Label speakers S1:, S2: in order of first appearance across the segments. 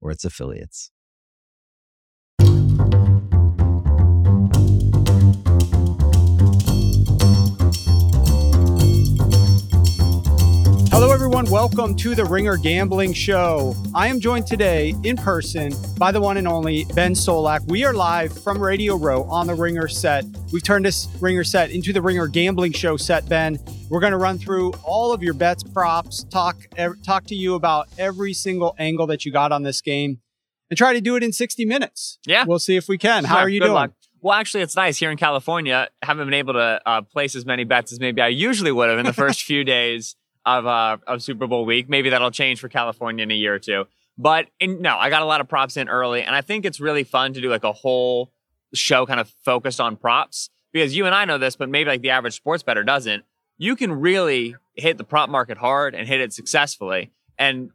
S1: or its affiliates.
S2: Everyone. Welcome to the Ringer Gambling Show. I am joined today in person by the one and only Ben Solak. We are live from Radio Row on the Ringer set. We've turned this Ringer set into the Ringer Gambling Show set, Ben. We're going to run through all of your bets, props, talk talk to you about every single angle that you got on this game, and try to do it in 60 minutes.
S3: Yeah,
S2: we'll see if we can. How are you doing?
S3: Luck. Well, actually, it's nice here in California. Haven't been able to uh, place as many bets as maybe I usually would have in the first few days of uh, of Super Bowl week. Maybe that'll change for California in a year or two. But in, no, I got a lot of props in early, and I think it's really fun to do like a whole show kind of focused on props because you and I know this, but maybe like the average sports better doesn't. You can really hit the prop market hard and hit it successfully. And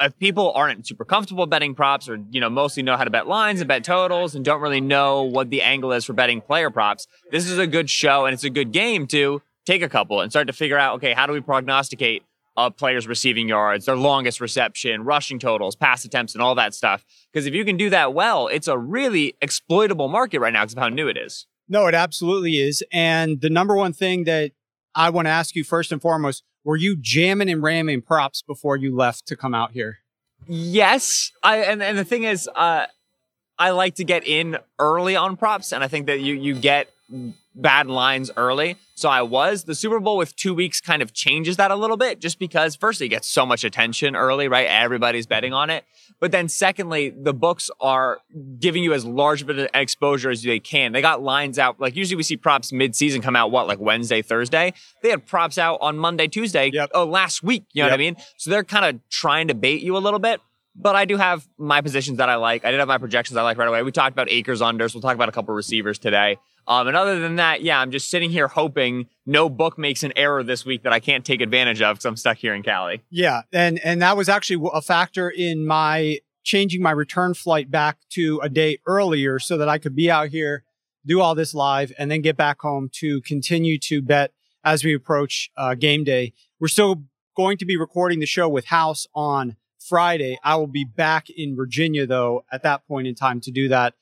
S3: if people aren't super comfortable betting props or you know mostly know how to bet lines and bet totals and don't really know what the angle is for betting player props, this is a good show and it's a good game to take a couple and start to figure out, okay, how do we prognosticate a players' receiving yards, their longest reception, rushing totals, pass attempts, and all that stuff? Because if you can do that well, it's a really exploitable market right now because of how new it is.
S2: No, it absolutely is. And the number one thing that I want to ask you first and foremost, were you jamming and ramming props before you left to come out here?
S3: Yes. I and, and the thing is, uh, I like to get in early on props, and I think that you you get bad lines early. So I was. The Super Bowl with two weeks kind of changes that a little bit just because, firstly, it gets so much attention early, right? Everybody's betting on it. But then, secondly, the books are giving you as large of an exposure as they can. They got lines out. Like, usually we see props mid season come out, what, like Wednesday, Thursday? They had props out on Monday, Tuesday,
S2: yep.
S3: oh, last week. You know yep. what I mean? So they're kind of trying to bait you a little bit. But I do have my positions that I like. I did have my projections I like right away. We talked about Akers unders. We'll talk about a couple receivers today. Um, and other than that, yeah, I'm just sitting here hoping no book makes an error this week that I can't take advantage of because I'm stuck here in Cali.
S2: Yeah, and and that was actually a factor in my changing my return flight back to a day earlier so that I could be out here, do all this live, and then get back home to continue to bet as we approach uh, game day. We're still going to be recording the show with House on Friday. I will be back in Virginia though at that point in time to do that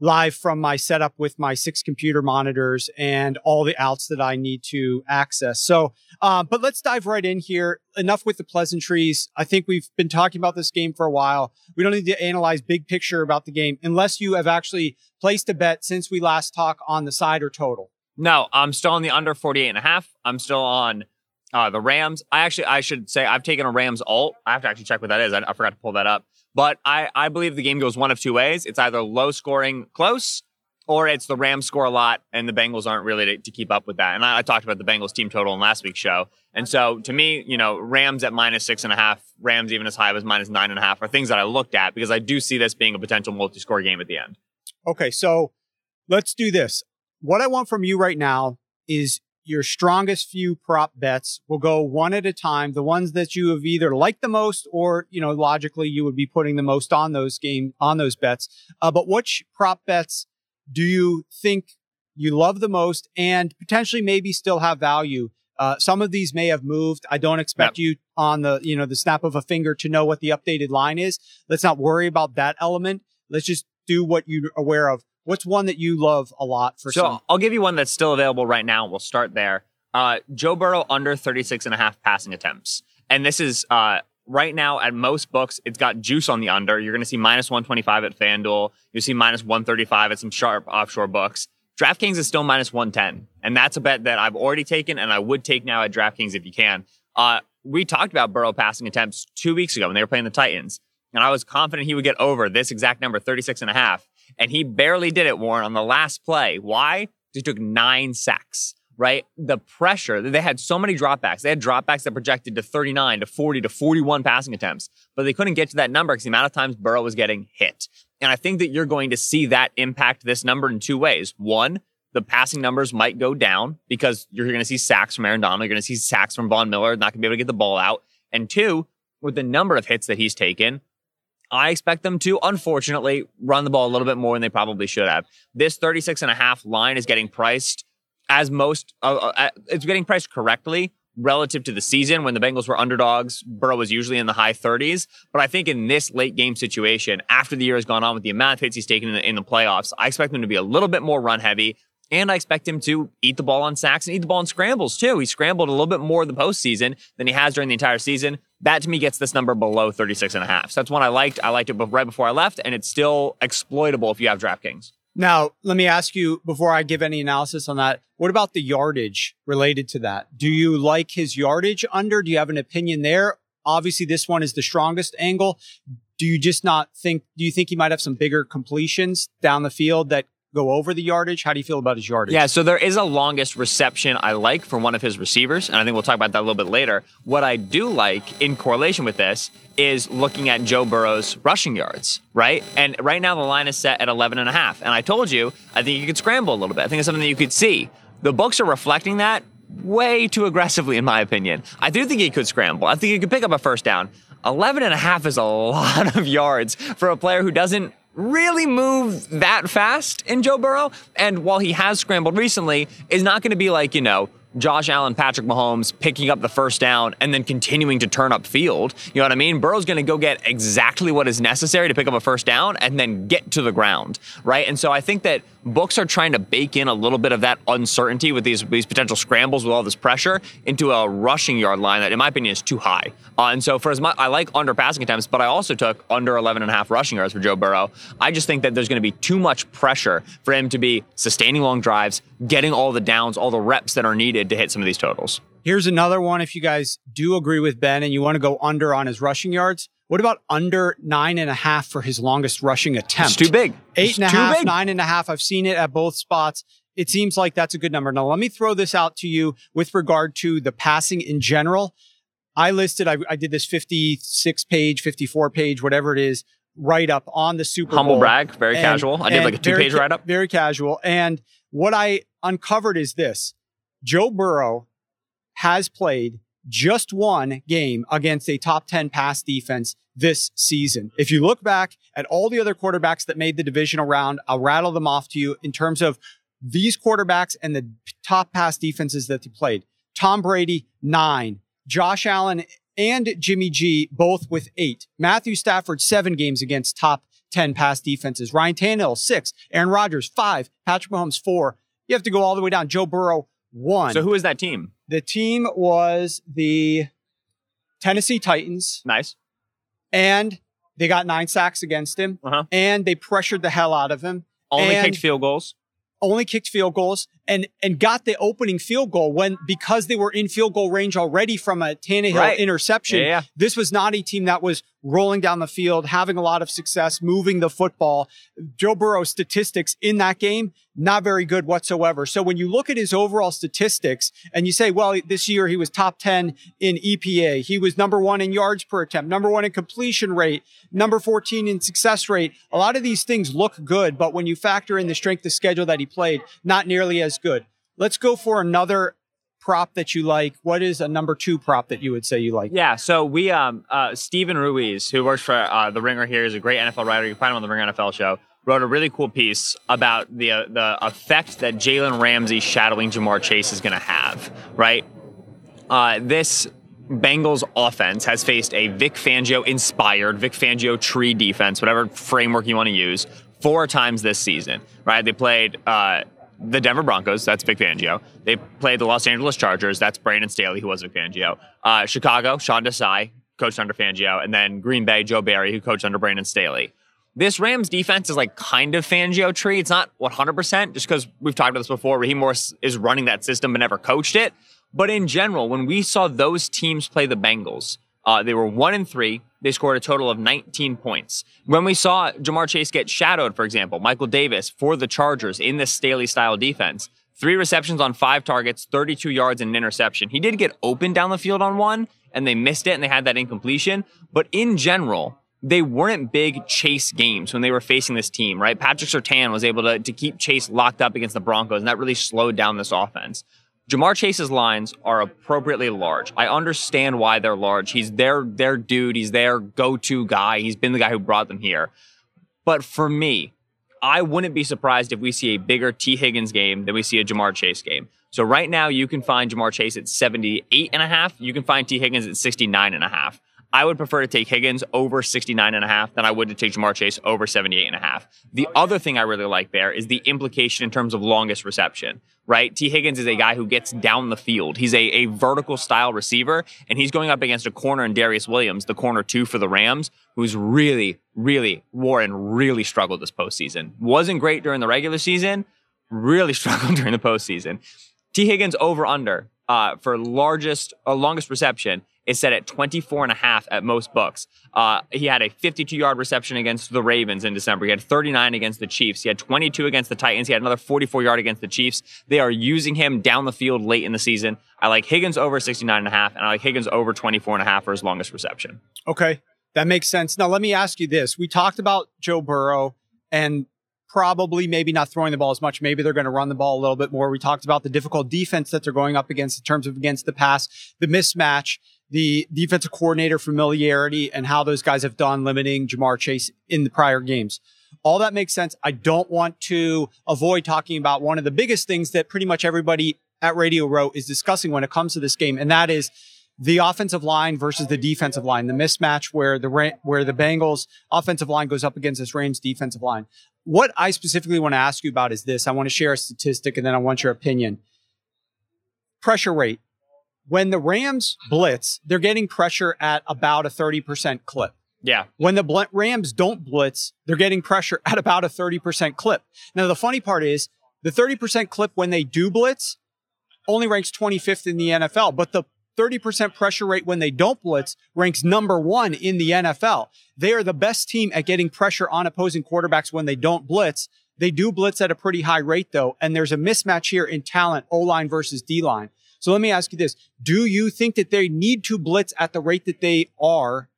S2: live from my setup with my six computer monitors and all the outs that I need to access. So, uh, but let's dive right in here. Enough with the pleasantries. I think we've been talking about this game for a while. We don't need to analyze big picture about the game unless you have actually placed a bet since we last talked on the side or total.
S3: No, I'm still on the under 48 and a half. I'm still on uh, the Rams. I actually, I should say I've taken a Rams alt. I have to actually check what that is. I, I forgot to pull that up. But I, I believe the game goes one of two ways. It's either low scoring, close, or it's the Rams score a lot and the Bengals aren't really to, to keep up with that. And I, I, talked about the Bengals team total in last week's show. And so to me, you know, Rams at minus six and a half, Rams even as high as minus nine and a half are things that I looked at because I do see this being a potential multi score game at the end.
S2: Okay. So let's do this. What I want from you right now is your strongest few prop bets. We'll go one at a time. The ones that you have either liked the most or, you know, logically you would be putting the most on those game, on those bets. Uh, but which prop bets do you think you love the most and potentially maybe still have value? Uh, some of these may have moved. I don't expect yep. you on the, you know, the snap of a finger to know what the updated line is. Let's not worry about that element. Let's just do what you're aware of. What's one that you love a lot for
S3: so
S2: some?
S3: I'll give you one that's still available right now. We'll start there. Uh, Joe Burrow under 36 and a half passing attempts. And this is uh, right now at most books, it's got juice on the under. You're going to see minus 125 at FanDuel. You'll see minus 135 at some sharp offshore books. DraftKings is still minus 110. And that's a bet that I've already taken and I would take now at DraftKings if you can. Uh, we talked about Burrow passing attempts two weeks ago when they were playing the Titans. And I was confident he would get over this exact number, 36 and a half. And he barely did it, Warren, on the last play. Why? He took nine sacks right? The pressure, they had so many dropbacks. They had dropbacks that projected to 39 to 40 to 41 passing attempts, but they couldn't get to that number because the amount of times Burrow was getting hit. And I think that you're going to see that impact this number in two ways. One, the passing numbers might go down because you're going to see sacks from Aaron Donald. You're going to see sacks from Von Miller, not going to be able to get the ball out. And two, with the number of hits that he's taken, I expect them to, unfortunately, run the ball a little bit more than they probably should have. This 36 and a half line is getting priced as most, uh, uh, it's getting priced correctly relative to the season when the Bengals were underdogs. Burrow was usually in the high 30s. But I think in this late game situation, after the year has gone on with the amount of hits he's taken in the, in the playoffs, I expect them to be a little bit more run heavy. And I expect him to eat the ball on sacks and eat the ball on scrambles too. He scrambled a little bit more in the postseason than he has during the entire season. That to me gets this number below 36 and a half. So that's one I liked. I liked it right before I left, and it's still exploitable if you have DraftKings.
S2: Now, let me ask you before I give any analysis on that. What about the yardage related to that? Do you like his yardage under? Do you have an opinion there? Obviously, this one is the strongest angle. Do you just not think, do you think he might have some bigger completions down the field that go over the yardage? How do you feel about his yardage?
S3: Yeah, so there is a longest reception I like for one of his receivers, and I think we'll talk about that a little bit later. What I do like in correlation with this is looking at Joe Burrow's rushing yards, right? And right now the line is set at 11 and a half. And I told you, I think you could scramble a little bit. I think it's something that you could see. The books are reflecting that way too aggressively, in my opinion. I do think he could scramble. I think he could pick up a first down. 11 and a half is a lot of yards for a player who doesn't really move that fast in Joe Burrow. And while he has scrambled recently, is not going to be like, you know, Josh Allen, Patrick Mahomes picking up the first down and then continuing to turn up field. You know what I mean? Burrow's going to go get exactly what is necessary to pick up a first down and then get to the ground, right? And so I think that books are trying to bake in a little bit of that uncertainty with these these potential scrambles with all this pressure into a rushing yard line that, in my opinion, is too high. Uh, and so for as much, I like under passing attempts, but I also took under 11 and a half rushing yards for Joe Burrow. I just think that there's going to be too much pressure for him to be sustaining long drives, getting all the downs, all the reps that are needed to hit some of these totals.
S2: Here's another one. If you guys do agree with Ben and you want to go under on his rushing yards, what about under nine and a half for his longest rushing attempt?
S3: It's too big.
S2: Eight
S3: it's
S2: and a half, big. nine and a half. I've seen it at both spots. It seems like that's a good number. Now, let me throw this out to you with regard to the passing in general. I listed, I, I did this 56 page, 54 page, whatever it is, write up on the Super
S3: Humble
S2: Bowl.
S3: brag, very and, casual. I did like a two page write up.
S2: Very casual. And what I uncovered is this Joe Burrow has played just one game against a top 10 pass defense this season. If you look back at all the other quarterbacks that made the divisional round, I'll rattle them off to you in terms of these quarterbacks and the top pass defenses that they played. Tom Brady, nine. Josh Allen and Jimmy G, both with eight. Matthew Stafford, seven games against top 10 pass defenses. Ryan Tannehill, six. Aaron Rodgers, five. Patrick Mahomes, four. You have to go all the way down. Joe Burrow, one.
S3: So who is that team?
S2: The team was the Tennessee Titans.
S3: Nice.
S2: And they got nine sacks against him. Uh-huh. And they pressured the hell out of him.
S3: Only kicked field goals.
S2: Only kicked field goals. And and got the opening field goal when because they were in field goal range already from a Tannehill
S3: Right.
S2: interception.
S3: Yeah.
S2: This was not a team that was rolling down the field, having a lot of success, moving the football. Joe Burrow's statistics in that game, not very good whatsoever. So when you look at his overall statistics and you say, well, this year he was top 10 in EPA, he was number one in yards per attempt, number one in completion rate, number 14 in success rate. A lot of these things look good, but when you factor in the strength of schedule that he played, not nearly as good. Let's go for another prop that you like. What is a number two prop that you would say you like?
S3: Yeah, so we um uh Steven Ruiz, who works for uh, the Ringer here, is a great NFL writer. You can find him on the Ringer NFL show. Wrote a really cool piece about the uh, the effect that Jalen Ramsey shadowing Ja'Marr Chase is going to have. Right, uh, this Bengals offense has faced a Vic Fangio inspired, Vic Fangio tree defense, whatever framework you want to use, four times this season. Right, they played. Uh, the Denver Broncos, that's Vic Fangio. They played the Los Angeles Chargers, that's Brandon Staley, who was Vic Fangio. Uh, Chicago, Sean Desai, coached under Fangio, and then Green Bay, Joe Barry, who coached under Brandon Staley. This Rams defense is like kind of Fangio tree. It's not 100% just because we've talked about this before. Raheem Morris is running that system but never coached it. But in general, when we saw those teams play the Bengals, uh, they were one and three. They scored a total of 19 points. When we saw Ja'Marr Chase get shadowed, for example, Michael Davis for the Chargers in this Staley style defense, three receptions on five targets, 32 yards and an interception. He did get open down the field on one, and they missed it and they had that incompletion. But in general, they weren't big chase games when they were facing this team, right? Patrick Surtain was able to, to keep Chase locked up against the Broncos, and that really slowed down this offense. Ja'Marr Chase's lines are appropriately large. I understand why they're large. He's their their dude. He's their go-to guy. He's been the guy who brought them here. But for me, I wouldn't be surprised if we see a bigger Tee Higgins game than we see a Ja'Marr Chase game. So right now you can find Ja'Marr Chase at 78 and a half. You can find Tee Higgins at 69 and a half. I would prefer to take Higgins over 69 and a half than I would to take Ja'Marr Chase over 78 and a half. The other thing I really like there is the implication in terms of longest reception, right? Tee Higgins is a guy who gets down the field. He's a, a vertical style receiver, and he's going up against a corner in Darious Williams, the corner two for the Rams, who's really, really, Warren really struggled this postseason. Wasn't great during the regular season, really struggled during the postseason. Tee Higgins over under uh, for largest uh, longest reception is set at 24 and a half at most books. Uh, he had a 52 yard reception against the Ravens in December. He had 39 against the Chiefs. He had 22 against the Titans. He had another 44 yard against the Chiefs. They are using him down the field late in the season. I like Higgins over 69 and a half, and I like Higgins over 24 and a half for his longest reception.
S2: Okay, that makes sense. Now, let me ask you this. We talked about Joe Burrow and probably maybe not throwing the ball as much. Maybe they're going to run the ball a little bit more. We talked about the difficult defense that they're going up against in terms of against the pass, the mismatch, the defensive coordinator familiarity, and how those guys have done limiting Ja'Marr Chase in the prior games. All that makes sense. I don't want to avoid talking about one of the biggest things that pretty much everybody at Radio Row is discussing when it comes to this game, and that is the offensive line versus the defensive line, the mismatch where the where the Bengals offensive line goes up against this Rams defensive line. What I specifically want to ask you about is this. I want to share a statistic and then I want your opinion. Pressure rate. When the Rams blitz, they're getting pressure at about a 30% clip.
S3: Yeah.
S2: When the bl- Rams don't blitz, they're getting pressure at about a 30% clip. Now, the funny part is the 30% clip when they do blitz only ranks 25th in the NFL, but the 30% pressure rate when they don't blitz ranks number one in the NFL. They are the best team at getting pressure on opposing quarterbacks when they don't blitz. They do blitz at a pretty high rate though, and there's a mismatch here in talent, O line versus D line. So let me ask you this. Do you think that they need to blitz at the rate that they are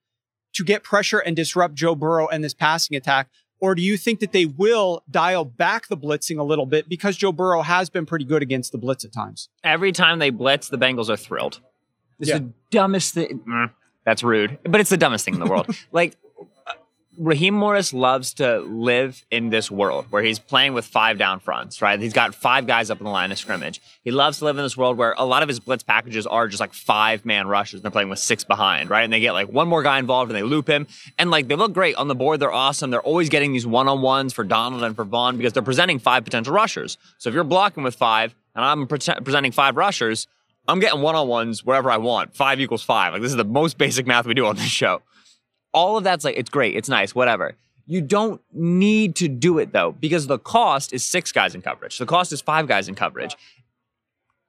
S2: to get pressure and disrupt Joe Burrow and this passing attack? Or do you think that they will dial back the blitzing a little bit because Joe Burrow has been pretty good against the blitz at times?
S3: Every time they blitz, the Bengals are thrilled. It's
S2: Yeah.
S3: the dumbest thing. Mm, That's rude, but it's the dumbest thing in the world. like, Raheem Morris loves to live in this world where he's playing with five down fronts, right? He's got five guys up in the line of scrimmage. He loves to live in this world where a lot of his blitz packages are just like five man rushes. And they're playing with six behind, right? And they get like one more guy involved and they loop him. And like they look great on the board. They're awesome. They're always getting these one on ones for Donald and for Von because they're presenting five potential rushers. So if you're blocking with five and I'm pre- presenting five rushers, I'm getting one on ones wherever I want. Five equals five. Like this is the most basic math we do on this show. All of that's like, it's great, it's nice, whatever. You don't need to do it though, because the cost is six guys in coverage. The cost is five guys in coverage.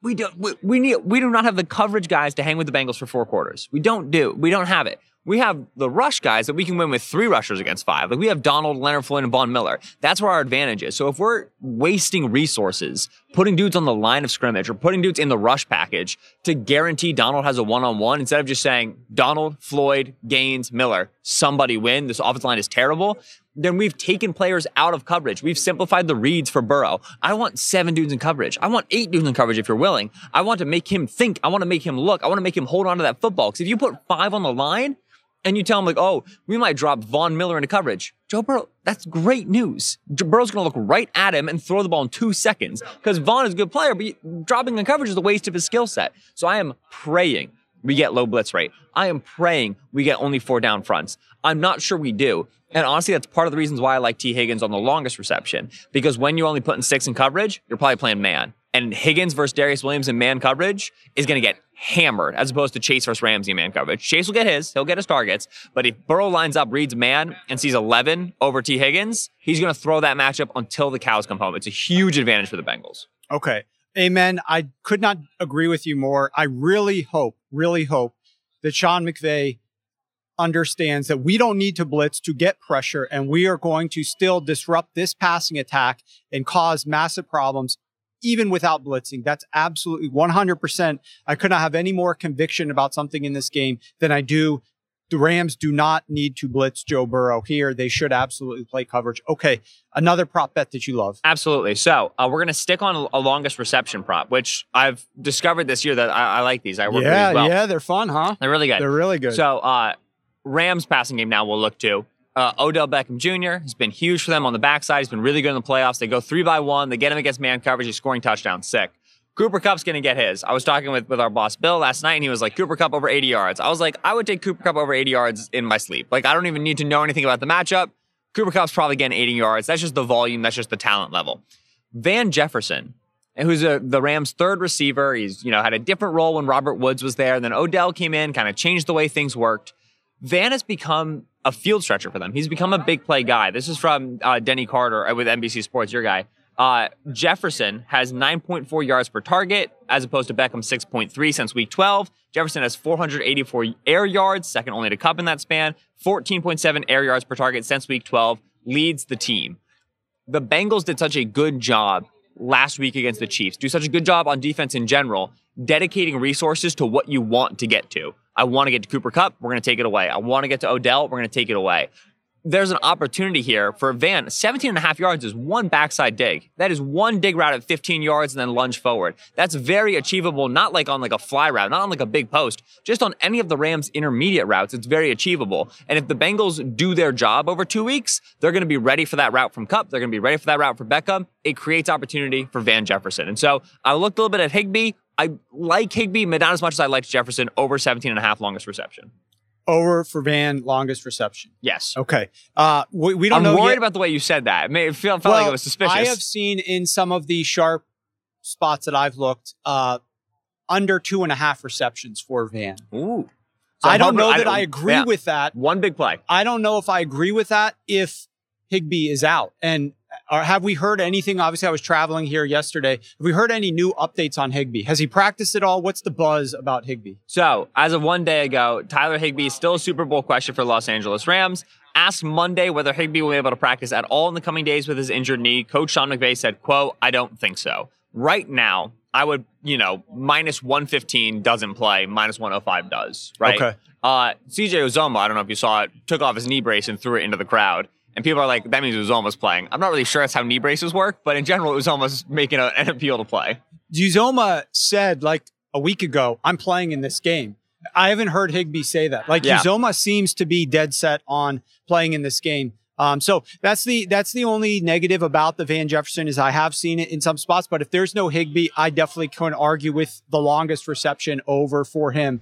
S3: We don't. We, we need. We do not have the coverage guys to hang with the Bengals for four quarters. We don't do. We don't have it. We have the rush guys that we can win with three rushers against five. Like we have Donald, Leonard Floyd, and Von Miller. That's where our advantage is. So if we're wasting resources, putting dudes on the line of scrimmage or putting dudes in the rush package to guarantee Donald has a one-on-one, instead of just saying Donald, Floyd, Gaines, Miller, somebody win. This offensive line is terrible then we've taken players out of coverage. We've simplified the reads for Burrow. I want seven dudes in coverage. I want eight dudes in coverage if you're willing. I want to make him think. I want to make him look. I want to make him hold on to that football. Because if you put five on the line and you tell him like, oh, we might drop Von Miller into coverage, Joe Burrow, that's great news. Joe Burrow's going to look right at him and throw the ball in two seconds because Von is a good player, but dropping in coverage is a waste of his skill set. So I am praying we get low blitz rate. I am praying we get only four down fronts. I'm not sure we do. And honestly, that's part of the reasons why I like Tee Higgins on the longest reception. Because when you're only putting six in coverage, you're probably playing man. And Higgins versus Darious Williams in man coverage is going to get hammered as opposed to Chase versus Ramsey man coverage. Chase will get his, he'll get his targets. But if Burrow lines up, reads man, and sees 11 over Tee Higgins, he's going to throw that matchup until the cows come home. It's a huge advantage for the Bengals.
S2: Okay. Amen. I could not agree with you more. I really hope, really hope that Sean McVay understands that we don't need to blitz to get pressure and we are going to still disrupt this passing attack and cause massive problems even without blitzing. That's absolutely 100%. I could not have any more conviction about something in this game than I do. The Rams do not need to blitz Joe Burrow here. They should absolutely play coverage. Okay, another prop bet that you love.
S3: Absolutely. So uh, we're going to stick on a longest reception prop, which I've discovered this year that I, I like these. I work
S2: yeah,
S3: well.
S2: Yeah, they're fun, huh?
S3: They're really good.
S2: They're really good.
S3: So uh, Rams passing game now we'll look to. Uh, Odell Beckham Jr. has been huge for them on the backside. He's been really good in the playoffs. They go three by one. They get him against man coverage. He's scoring touchdowns. Sick. Cooper Kupp's going to get his. I was talking with, with our boss Bill last night, and he was like, Cooper Kupp over 80 yards. I was like, I would take Cooper Kupp over 80 yards in my sleep. Like, I don't even need to know anything about the matchup. Cooper Kupp's probably getting 80 yards. That's just the volume. That's just the talent level. Van Jefferson, who's a, the Rams' third receiver. He's, you know, had a different role when Robert Woods was there. Then Odell came in, kind of changed the way things worked. Van has become a field stretcher for them. He's become a big play guy. This is from uh, Denny Carter uh, with NBC Sports, your guy. Uh, Jefferson has 9.4 yards per target as opposed to Beckham 6.3 since week 12. Jefferson has 484 air yards, second only to Kupp in that span. 14.7 air yards per target since week 12 leads the team. The Bengals did such a good job last week against the Chiefs, do such a good job on defense in general, dedicating resources to what you want to get to. I want to get to Cooper Kupp. We're going to take it away. I want to get to Odell. We're going to take it away. There's an opportunity here for Van. 17 and a half yards is one backside dig. That is one dig route at 15 yards and then lunge forward. That's very achievable, not like on like a fly route, not on like a big post, just on any of the Rams' intermediate routes. It's very achievable. And if the Bengals do their job over two weeks, they're going to be ready for that route from Kupp. They're going to be ready for that route for Beckham. It creates opportunity for Van Jefferson. And so I looked a little bit at Higbee. I like Higbee, but not as much as I liked Jefferson over 17 and a half longest reception.
S2: Over for Van, longest reception.
S3: Yes.
S2: Okay. Uh, we, we don't
S3: I'm
S2: know.
S3: worried
S2: yet.
S3: about the way you said that. It, may, it felt, felt
S2: well,
S3: like it was suspicious.
S2: I have seen in some of the sharp spots that I've looked, uh, under two and a half receptions for Van.
S3: Ooh.
S2: I don't know that
S3: don't-
S2: I agree
S3: yeah.
S2: with that.
S3: one big play.
S2: I don't know if I agree with that if Higbee is out. And or have we heard anything? Obviously, I was traveling here yesterday. Have we heard any new updates on Higbee? Has he practiced at all? What's the buzz about Higbee?
S3: So, as of one day ago, Tyler Higbee is still a Super Bowl question for Los Angeles Rams. Asked Monday whether Higbee will be able to practice at all in the coming days with his injured knee. Coach Sean McVay said, quote, I don't think so. Right now, I would, you know, minus 115 doesn't play, minus 105 does, right?
S2: Okay.
S3: Uh, CJ Uzomah, I don't know if you saw it, took off his knee brace and threw it into the crowd. And people are like, that means Uzomah's playing. I'm not really sure that's how knee braces work, but in general, Uzomah's making a, an appeal to play.
S2: Uzomah said like a week ago, I'm playing in this game. I haven't heard Higbee say that. Like
S3: Yeah.
S2: Uzomah seems to be dead set on playing in this game. Um, so that's the that's the only negative about the Van Jefferson is I have seen it in some spots, but if there's no Higbee, I definitely can argue with the longest reception over for him.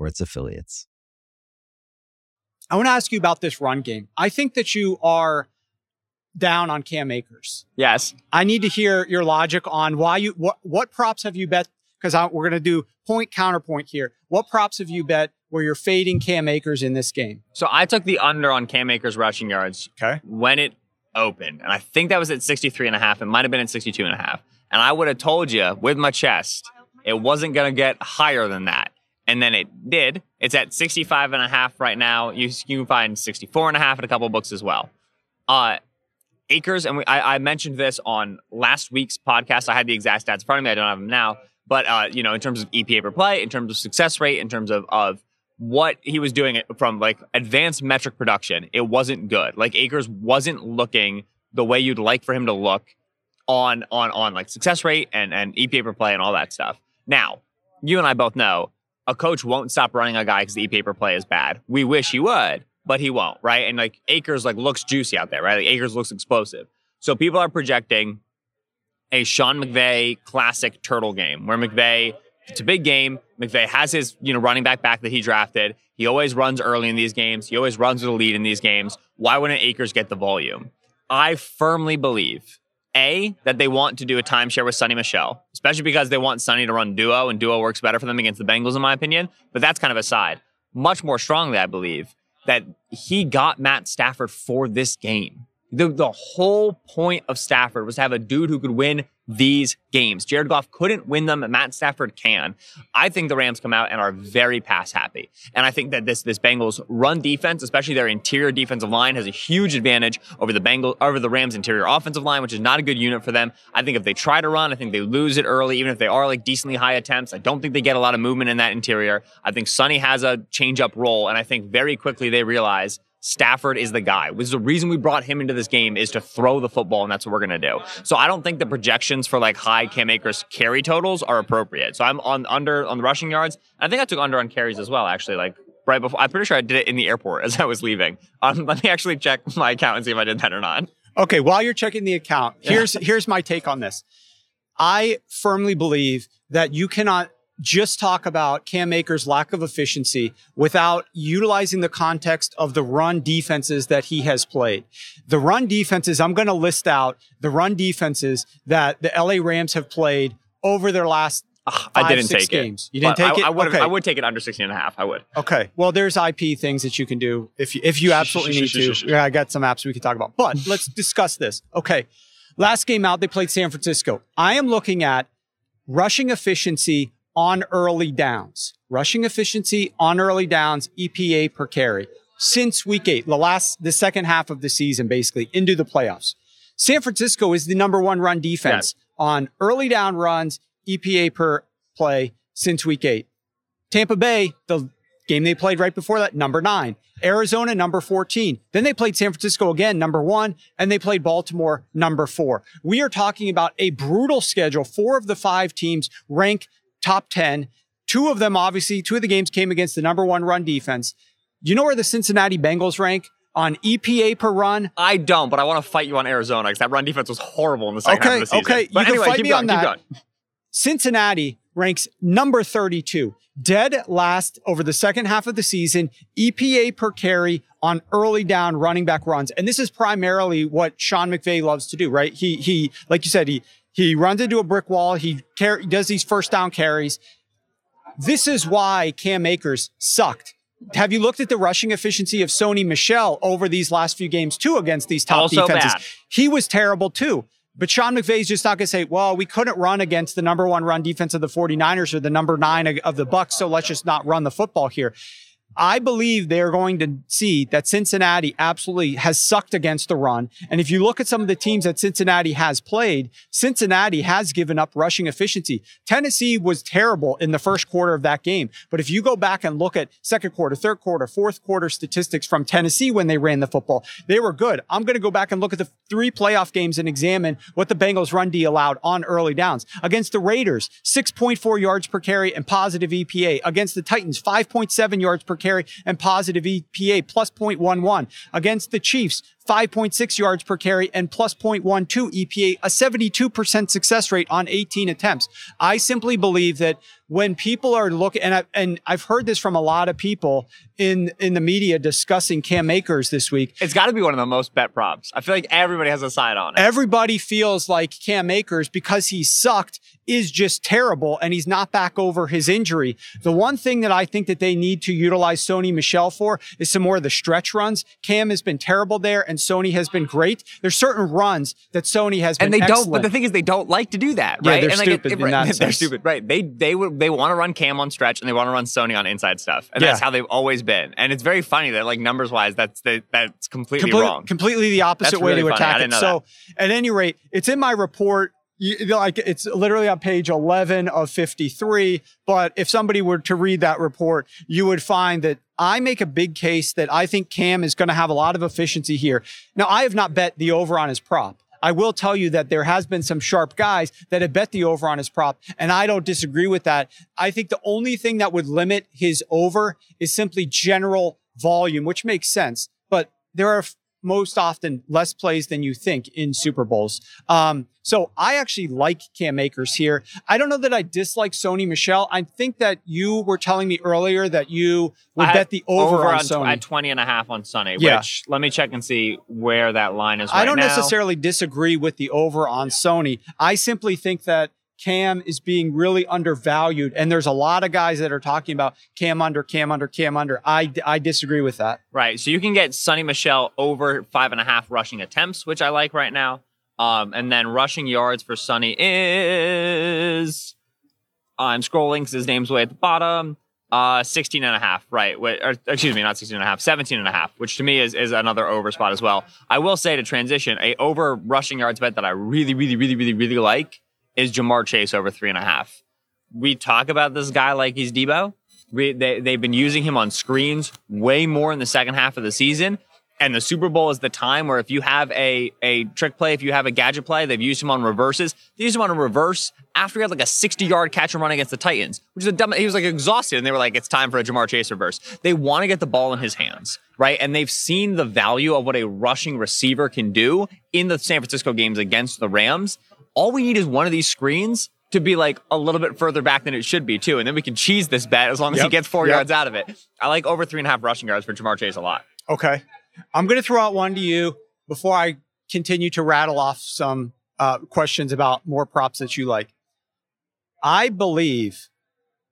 S1: or its affiliates.
S2: I want to ask you about this run game. I think that you are down on Cam Akers.
S3: Yes.
S2: I need to hear your logic on why you what what props have you bet? Because we're going to do point counterpoint here. What props have you bet where you're fading Cam Akers in this game?
S3: So I took the under on Cam Akers rushing yards
S2: Okay.
S3: when it opened. And I think that was at 63 and a half. It might have been at 62 and a half. And I would have told you with my chest, it wasn't going to get higher than that. And then it did. It's at 65 and a half right now. You, you can find 64 and a half at a couple books as well. Uh, Akers, and we, I, I mentioned this on last week's podcast. I had the exact stats in front of me. I don't have them now. But, uh, you know, in terms of EPA per play, in terms of success rate, in terms of, of what he was doing from like advanced metric production, it wasn't good. Like Akers wasn't looking the way you'd like for him to look on on on like success rate and and EPA per play and all that stuff. Now, you and I both know a coach won't stop running a guy because the EPA per play is bad. We wish he would, but he won't, right? And like Akers like looks juicy out there, right? Like Akers looks explosive. So people are projecting a Sean McVay classic turtle game where McVay it's a big game. McVay has his, you know, running back back that he drafted. He always runs early in these games. He always runs with a lead in these games. Why wouldn't Akers get the volume? I firmly believe a that they want to do a timeshare with Sony Michel, especially because they want Sony to run duo, and duo works better for them against the Bengals, in my opinion. But that's kind of aside. Much more strongly, I believe that he got Matt Stafford for this game. The, the whole point of Stafford was to have a dude who could win these games. Jared Goff couldn't win them. Matt Stafford can. I think the Rams come out and are very pass happy. And I think that this this Bengals run defense, especially their interior defensive line, has a huge advantage over the Bengals over the Rams interior offensive line, which is not a good unit for them. I think if they try to run, I think they lose it early, even if they are like decently high attempts. I don't think they get a lot of movement in that interior. I think Sony has a change up role, and I think very quickly they realize Stafford is the guy. Which is the reason we brought him into this game is to throw the football, and that's what we're gonna do. So I don't think the projections for like high Cam Akers carry totals are appropriate. So I'm on under on the rushing yards. I think I took under on carries as well, actually. Like right before, I'm pretty sure I did it in the airport as I was leaving. Um, let me actually check my account and see if I did that or not.
S2: Okay, while you're checking the account, here's here's my take on this. I firmly believe that you cannot just talk about Cam Akers' lack of efficiency without utilizing the context of the run defenses that he has played. The run defenses, I'm going to list out the run defenses that the LA Rams have played over their last
S3: Ugh,
S2: five,
S3: I didn't
S2: six
S3: take
S2: games.
S3: it.
S2: You didn't
S3: But
S2: take
S3: I,
S2: it?
S3: I would
S2: Okay.
S3: I would take it under 16 and a half. I would.
S2: Okay. Well, there's IP things that you can do if you, if you absolutely need to. Yeah, I got some apps we can talk about. But let's discuss this. Okay. Last game out, they played San Francisco. I am looking at rushing efficiency on early downs. Rushing efficiency on early downs, EPA per carry since week eight, the last, the second half of the season, basically into the playoffs. San Francisco is the number one run defense on early down runs, EPA per play since week eight. Tampa Bay, the game they played right before that, number nine. Arizona, number 14. Then they played San Francisco again, number one, and they played Baltimore, number four. We are talking about a brutal schedule. Four of the five teams rank top 10. Two of them, obviously, two of the games came against the number one run defense. You know where the Cincinnati Bengals rank on EPA per run?
S3: I don't, but I want to fight you on Arizona because that run defense was horrible in the second
S2: Okay,
S3: half of the season.
S2: okay,
S3: But
S2: you can fight
S3: keep
S2: me
S3: going,
S2: on that. Cincinnati ranks number 32, dead last over the second half of the season, EPA per carry on early down running back runs. And this is primarily what Sean McVay loves to do, right? He, he, like you said, he, he runs into a brick wall. He car- does these first down carries. This is why Cam Akers sucked. Have you looked at the rushing efficiency of Sony Michel over these last few games too against these top
S3: Also
S2: defenses?
S3: bad.
S2: He was terrible too. But Sean McVay's just not going to say, well, we couldn't run against the number one run defense of the 49ers or the number nine of the Bucs, so let's just not run the football here. I believe they're going to see that Cincinnati absolutely has sucked against the run. And if you look at some of the teams that Cincinnati has played, Cincinnati has given up rushing efficiency. Tennessee was terrible in the first quarter of that game. But if you go back and look at second quarter, third quarter, fourth quarter statistics from Tennessee when they ran the football, they were good. I'm going to go back and look at the three playoff games and examine what the Bengals run D allowed on early downs. Against the Raiders, 6.4 yards per carry and positive EPA. Against the Titans, 5.7 yards per carry carry and positive EPA plus 0.11. Against the Chiefs, 5.6 yards per carry and plus 0.12 EPA, a 72% success rate on 18 attempts. I simply believe that when people are looking, and, I, and I've heard this from a lot of people in, in the media discussing Cam Akers this week.
S3: It's got to be one of the most bet props. I feel like everybody has a side on it.
S2: Everybody feels like Cam Akers, because he sucked, is just terrible and he's not back over his injury. The one thing that I think that they need to utilize Sony Michel for is some more of the stretch runs. Cam has been terrible there and Sony has been great. There's certain runs that Sony has been
S3: and they
S2: excellent.
S3: don't. But the thing is, they don't like to do that,
S2: Yeah,
S3: right?
S2: they're
S3: and
S2: stupid
S3: it,
S2: in that
S3: they're stupid, right? They they would they want to run Cam on stretch and they want to run Sony on inside stuff, and that's how they've always been. And it's very funny that like numbers wise, that's they, that's completely
S2: Complete-
S3: wrong.
S2: Completely the opposite
S3: That's
S2: way
S3: really
S2: to
S3: funny.
S2: Attack it. So at any rate, it's in my report. You, like it's literally on page 11 of 53. But if somebody were to read that report, you would find that I make a big case that I think Cam is going to have a lot of efficiency here. Now, I have not bet the over on his prop. I will tell you that there has been some sharp guys that have bet the over on his prop, and I don't disagree with that. I think the only thing that would limit his over is simply general volume, which makes sense. But there are most often less plays than you think in Super Bowls. Um, so I actually like Cam Akers here. I don't know that I dislike Sony Michel. I think that you were telling me earlier that you would
S3: I
S2: bet the over, on,
S3: on
S2: Sony.
S3: at 20 and a half on Sony,
S2: Yeah.
S3: which let me check and see where that line is right
S2: I don't
S3: now.
S2: necessarily disagree with the over on Sony. I simply think that Cam is being really undervalued, and there's a lot of guys that are talking about Cam under, Cam under, Cam under. I, I disagree with that.
S3: Right. So you can get Sony Michel over five and a half rushing attempts, which I like right now. Um, and then rushing yards for Sony is I'm scrolling because his name's way at the bottom. Uh, 16 and a half, right. Or, excuse me, not 16 and a half, 17 and a half, which to me is, is another over spot as well. I will say to transition, a over rushing yards bet that I really, really, really, really, really like is Ja'Marr Chase over three and a half. We talk about this guy like he's Deebo. We, they, they've been using him on screens way more in the second half of the season. And the Super Bowl is the time where if you have a, a trick play, if you have a gadget play, they've used him on reverses. They used him on a reverse after he had like a 60 yard catch and run against the Titans, which is a dumb, he was like exhausted. And they were like, it's time for a Ja'Marr Chase reverse. They want to get the ball in his hands, right? And they've seen the value of what a rushing receiver can do in the San Francisco games against the Rams. All we need is one of these screens to be like a little bit further back than it should be too. And then we can cheese this bet as long as he gets four
S2: Yep.
S3: yards out of it. I like over three and a half rushing yards for Ja'Marr Chase a lot.
S2: Okay. I'm going to throw out one to you before I continue to rattle off some uh, questions about more props that you like. I believe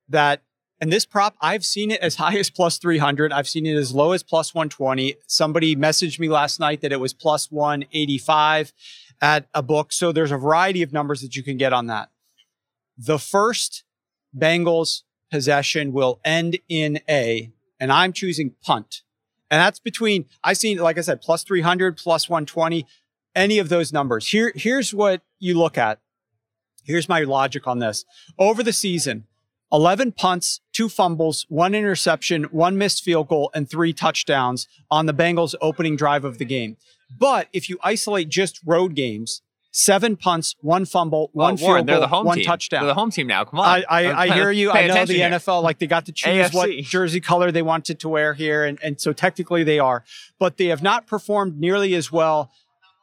S2: that, and this prop, I've seen it as high as plus 300. I've seen it as low as plus 120. Somebody messaged me last night that it was plus 185 at a book. So there's a variety of numbers that you can get on that. The first Bengals possession will end in a, and I'm choosing punt. And that's between, I've seen, like I said, plus 300, plus 120, any of those numbers. Here, here's what you look at. Here's my logic on this. Over the season, 11 punts, two fumbles, one interception, one missed field goal, and three touchdowns on the Bengals' opening drive of the game. But if you isolate just road games, seven punts, one fumble, one
S3: Oh,
S2: field
S3: Warren, they're
S2: goal, one
S3: team.
S2: touchdown.
S3: They're the home team now. Come on.
S2: I, I, I hear you. I know the
S3: here.
S2: NFL, like they got to choose what jersey color they wanted to wear here. And, and so technically they are, but they have not performed nearly as well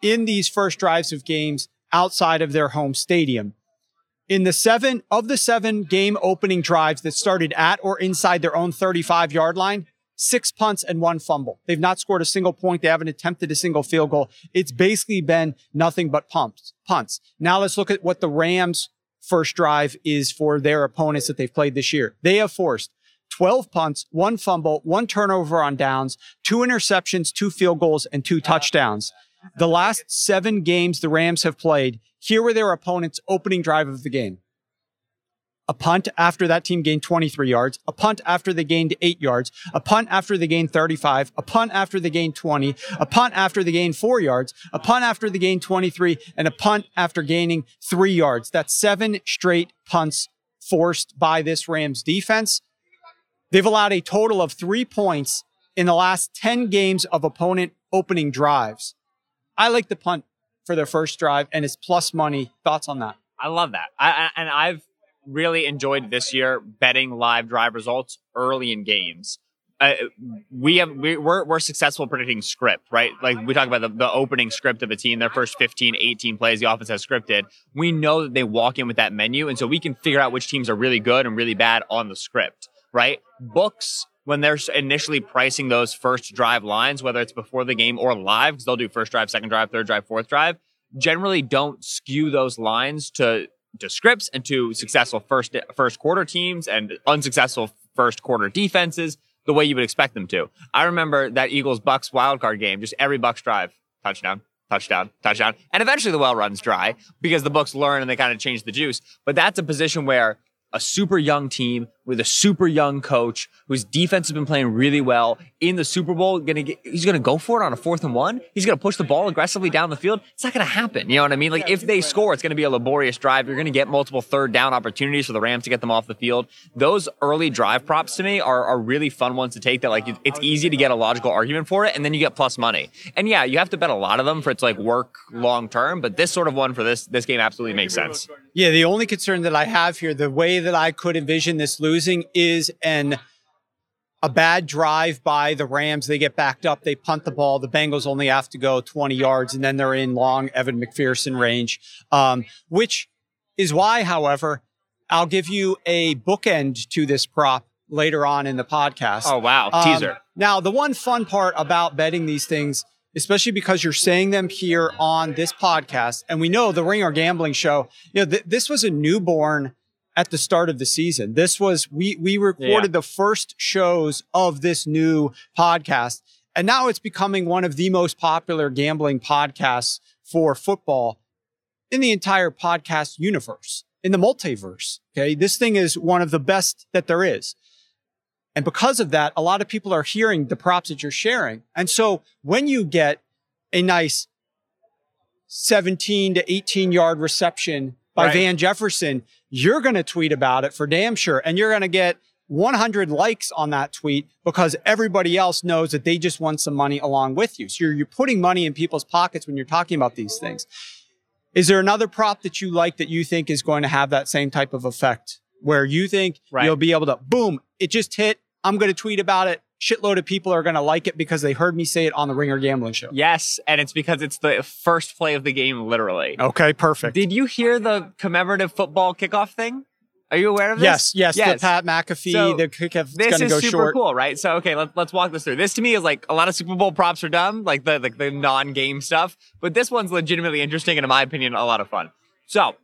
S2: in these first drives of games outside of their home stadium. In the seven of the seven game opening drives that started at or inside their own 35 yard line, six punts and one fumble. They've not scored a single point. They haven't attempted a single field goal. It's basically been nothing but pumps, punts. Now let's look at what the Rams first drive is for their opponents that they've played this year. They have forced 12 punts, one fumble, one turnover on downs, two interceptions, two field goals, and two touchdowns. The last seven games the Rams have played, here were their opponents' opening drive of the game. A punt after that team gained 23 yards, a punt after they gained eight yards, a punt after they gained 35, a punt after they gained 20, a punt after they gained four yards, a punt after they gained 23, and a punt after gaining three yards. That's seven straight punts forced by this Rams defense. They've allowed a total of three points in the last 10 games of opponent opening drives. I like the punt for their first drive, and it's plus money. Thoughts on that?
S3: I love that. I, I, and I've really enjoyed this year betting live drive results early in games. uh, we have we, we're, we're successful predicting script, right? Like we talk about the, the opening script of a team, their first 15, 18 plays the offense has scripted. We know that they walk in with that menu, and so we can figure out which teams are really good and really bad on the script, right? Books when they're initially pricing those first drive lines, whether it's before the game or live, because they'll do first drive, second drive, third drive, fourth drive, generally don't skew those lines to to scripts and to successful first first quarter teams and unsuccessful first quarter defenses the way you would expect them to. I remember that Eagles Bucs wildcard game, just every Bucs drive, touchdown, touchdown, touchdown. And eventually the well runs dry because the books learn and they kind of change the juice. But that's a position where a super young team with a super young coach whose defense has been playing really well in the Super Bowl. Gonna get, he's gonna go for it on a fourth and one. He's gonna push the ball aggressively down the field. It's not gonna happen. You know what I mean? Like if they score, it's gonna be a laborious drive. You're gonna get multiple third down opportunities for the Rams to get them off the field. Those early drive props to me are, are really fun ones to take. That like it's easy to get a logical argument for it, and then you get plus money. And yeah, you have to bet a lot of them for it to like work long term. But this sort of one for this this game absolutely makes sense.
S2: Yeah, the only concern that I have here, the way that I could envision this losing is and a bad drive by the Rams. They get backed up. They punt the ball. The Bengals only have to go 20 yards, and then they're in long Evan McPherson range, um, which is why, however, I'll give you a bookend to this prop later on in the podcast.
S3: Oh, wow.
S2: Um,
S3: Teaser.
S2: Now, the one fun part about betting these things, especially because you're saying them here on this podcast, and we know the Ringer Gambling Show, you know, th- this was a newborn at the start of the season. This was we we recorded
S3: Yeah.
S2: the first shows of this new podcast, and now it's becoming one of the most popular gambling podcasts for football in the entire podcast universe, in the multiverse. Okay, this thing is one of the best that there is. And because of that, a lot of people are hearing the props that you're sharing. And so when you get a nice 17 to 18 yard reception by
S3: Right.
S2: Van Jefferson, you're going to tweet about it for damn sure. And you're going to get 100 likes on that tweet because everybody else knows that they just want some money along with you. So you're, you're putting money in people's pockets when you're talking about these things. Is there another prop that you like that you think is going to have that same type of effect where you think
S3: Right.
S2: you'll be able to, boom, it just hit. I'm going to tweet about it. Shitload of people are going to like it because they heard me say it on the Ringer Gambling Show.
S3: Yes, and it's because it's the first play of the game, literally.
S2: Okay, perfect.
S3: Did you hear the commemorative football kickoff thing? Are you aware of this?
S2: yes, yes, the Pat McAfee,
S3: So,
S2: the kick is
S3: This is
S2: go
S3: super
S2: short.
S3: cool, right? So, okay, let, let's walk this through. This to me is like a lot of Super Bowl props are dumb, like the like the non-game stuff, but this one's legitimately interesting and, in my opinion, a lot of fun. So,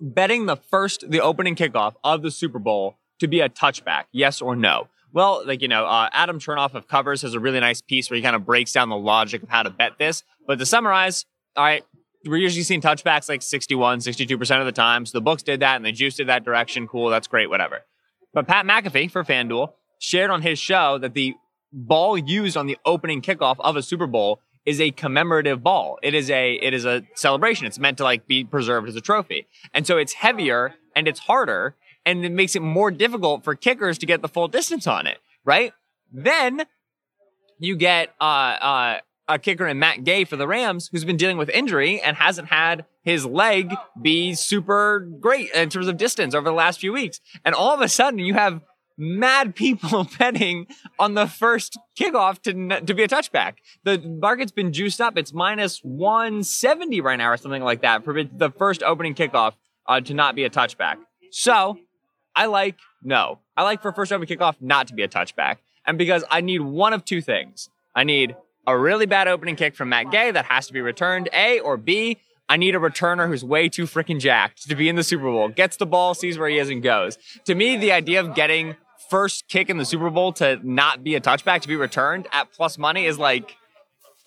S3: betting the first, the opening kickoff of the Super Bowl to be a touchback, yes or no? Well, like, you know, uh, Adam Chernoff of Covers has a really nice piece where he kind of breaks down the logic of how to bet this. But to summarize, all right, we're usually seeing touchbacks like 61, 62% of the time. So the books did that and they juiced it that direction. Cool, that's great, whatever. But Pat McAfee for FanDuel shared on his show that the ball used on the opening kickoff of a Super Bowl is a commemorative ball. It is a it is a celebration. It's meant to like be preserved as a trophy. And so it's heavier and it's harder and it makes it more difficult for kickers to get the full distance on it, right? Then you get uh uh a kicker in Matt Gay for the Rams who's been dealing with injury and hasn't had his leg be super great in terms of distance over the last few weeks. And all of a sudden you have mad people betting on the first kickoff to to be a touchback. The market's been juiced up. It's minus 170 right now or something like that for the first opening kickoff uh, to not be a touchback. So I like no. I like for first opening kickoff not to be a touchback. And because I need one of two things. I need a really bad opening kick from Matt Gay that has to be returned, A, or B, I need a returner who's way too freaking jacked to be in the Super Bowl. Gets the ball, sees where he is, and goes. To me, the idea of getting first kick in the Super Bowl to not be a touchback, to be returned at plus money is like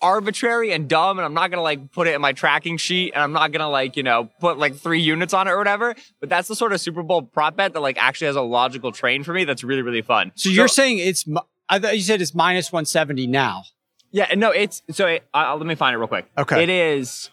S3: arbitrary and dumb. And I'm not going to like put it in my tracking sheet and I'm not going to like, you know, put like three units on it or whatever. But that's the sort of Super Bowl prop bet that like actually has a logical train for me. That's really, really fun.
S2: So you're saying it's, I thought you said it's minus 170 now.
S3: Yeah, no, it's so. It, uh, let me find it real quick.
S2: Okay.
S3: it is.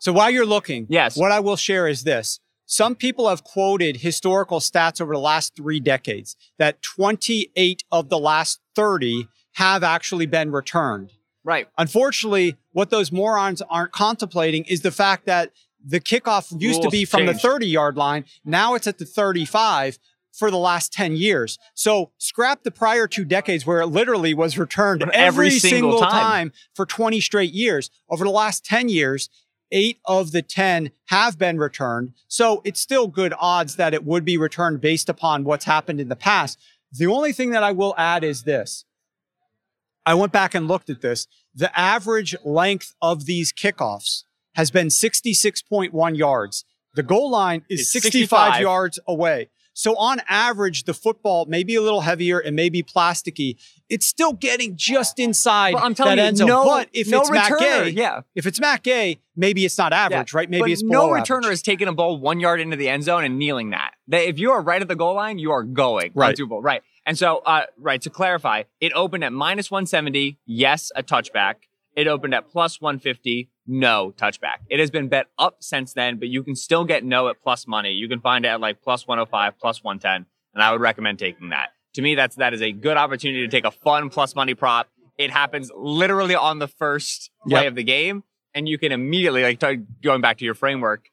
S2: So while you're looking,
S3: Yes.
S2: what I will share is this. Some people have quoted historical stats over the last three decades that 28 of the last 30 have actually been returned.
S3: Right.
S2: Unfortunately, what those morons aren't contemplating is the fact that the kickoff used to be from the 30 yard line. Now it's at the 35. for the last 10 years. So scrap the prior two decades where it literally was returned every,
S3: Every single
S2: single
S3: time.
S2: time for 20 straight years. Over the last 10 years, eight of the 10 have been returned. So it's still good odds that it would be returned based upon what's happened in the past. The only thing that I will add is this. I went back and looked at this. The average length of these kickoffs has been 66.1 yards. The goal line is 65,
S3: 65.
S2: yards away. So on average, the football may be a little heavier and maybe plasticky. It's still getting just inside
S3: Well, I'm telling
S2: that
S3: you,
S2: end zone.
S3: no,
S2: but if
S3: no
S2: it's Matt
S3: returner,
S2: Gay,
S3: yeah.
S2: if it's Matt Gay, maybe it's not average,
S3: Yeah.
S2: right? Maybe
S3: But
S2: it's
S3: no returner
S2: average.
S3: is taking a ball one yard into the end zone and kneeling that. If you are right at the goal line, you are going
S2: Right.
S3: on Super Bowl. Right. And so, uh, right to clarify, it opened at minus 170. Yes, a touchback. It opened at plus 150. No touchback. It has been bet up since then, but you can still get no at plus money. You can find it at like plus 105, plus 110, and I would recommend taking that. To me, that's that is a good opportunity to take a fun plus money prop. It happens literally on the first play
S2: Yep.
S3: of the game, and you can immediately like t- going back to your framework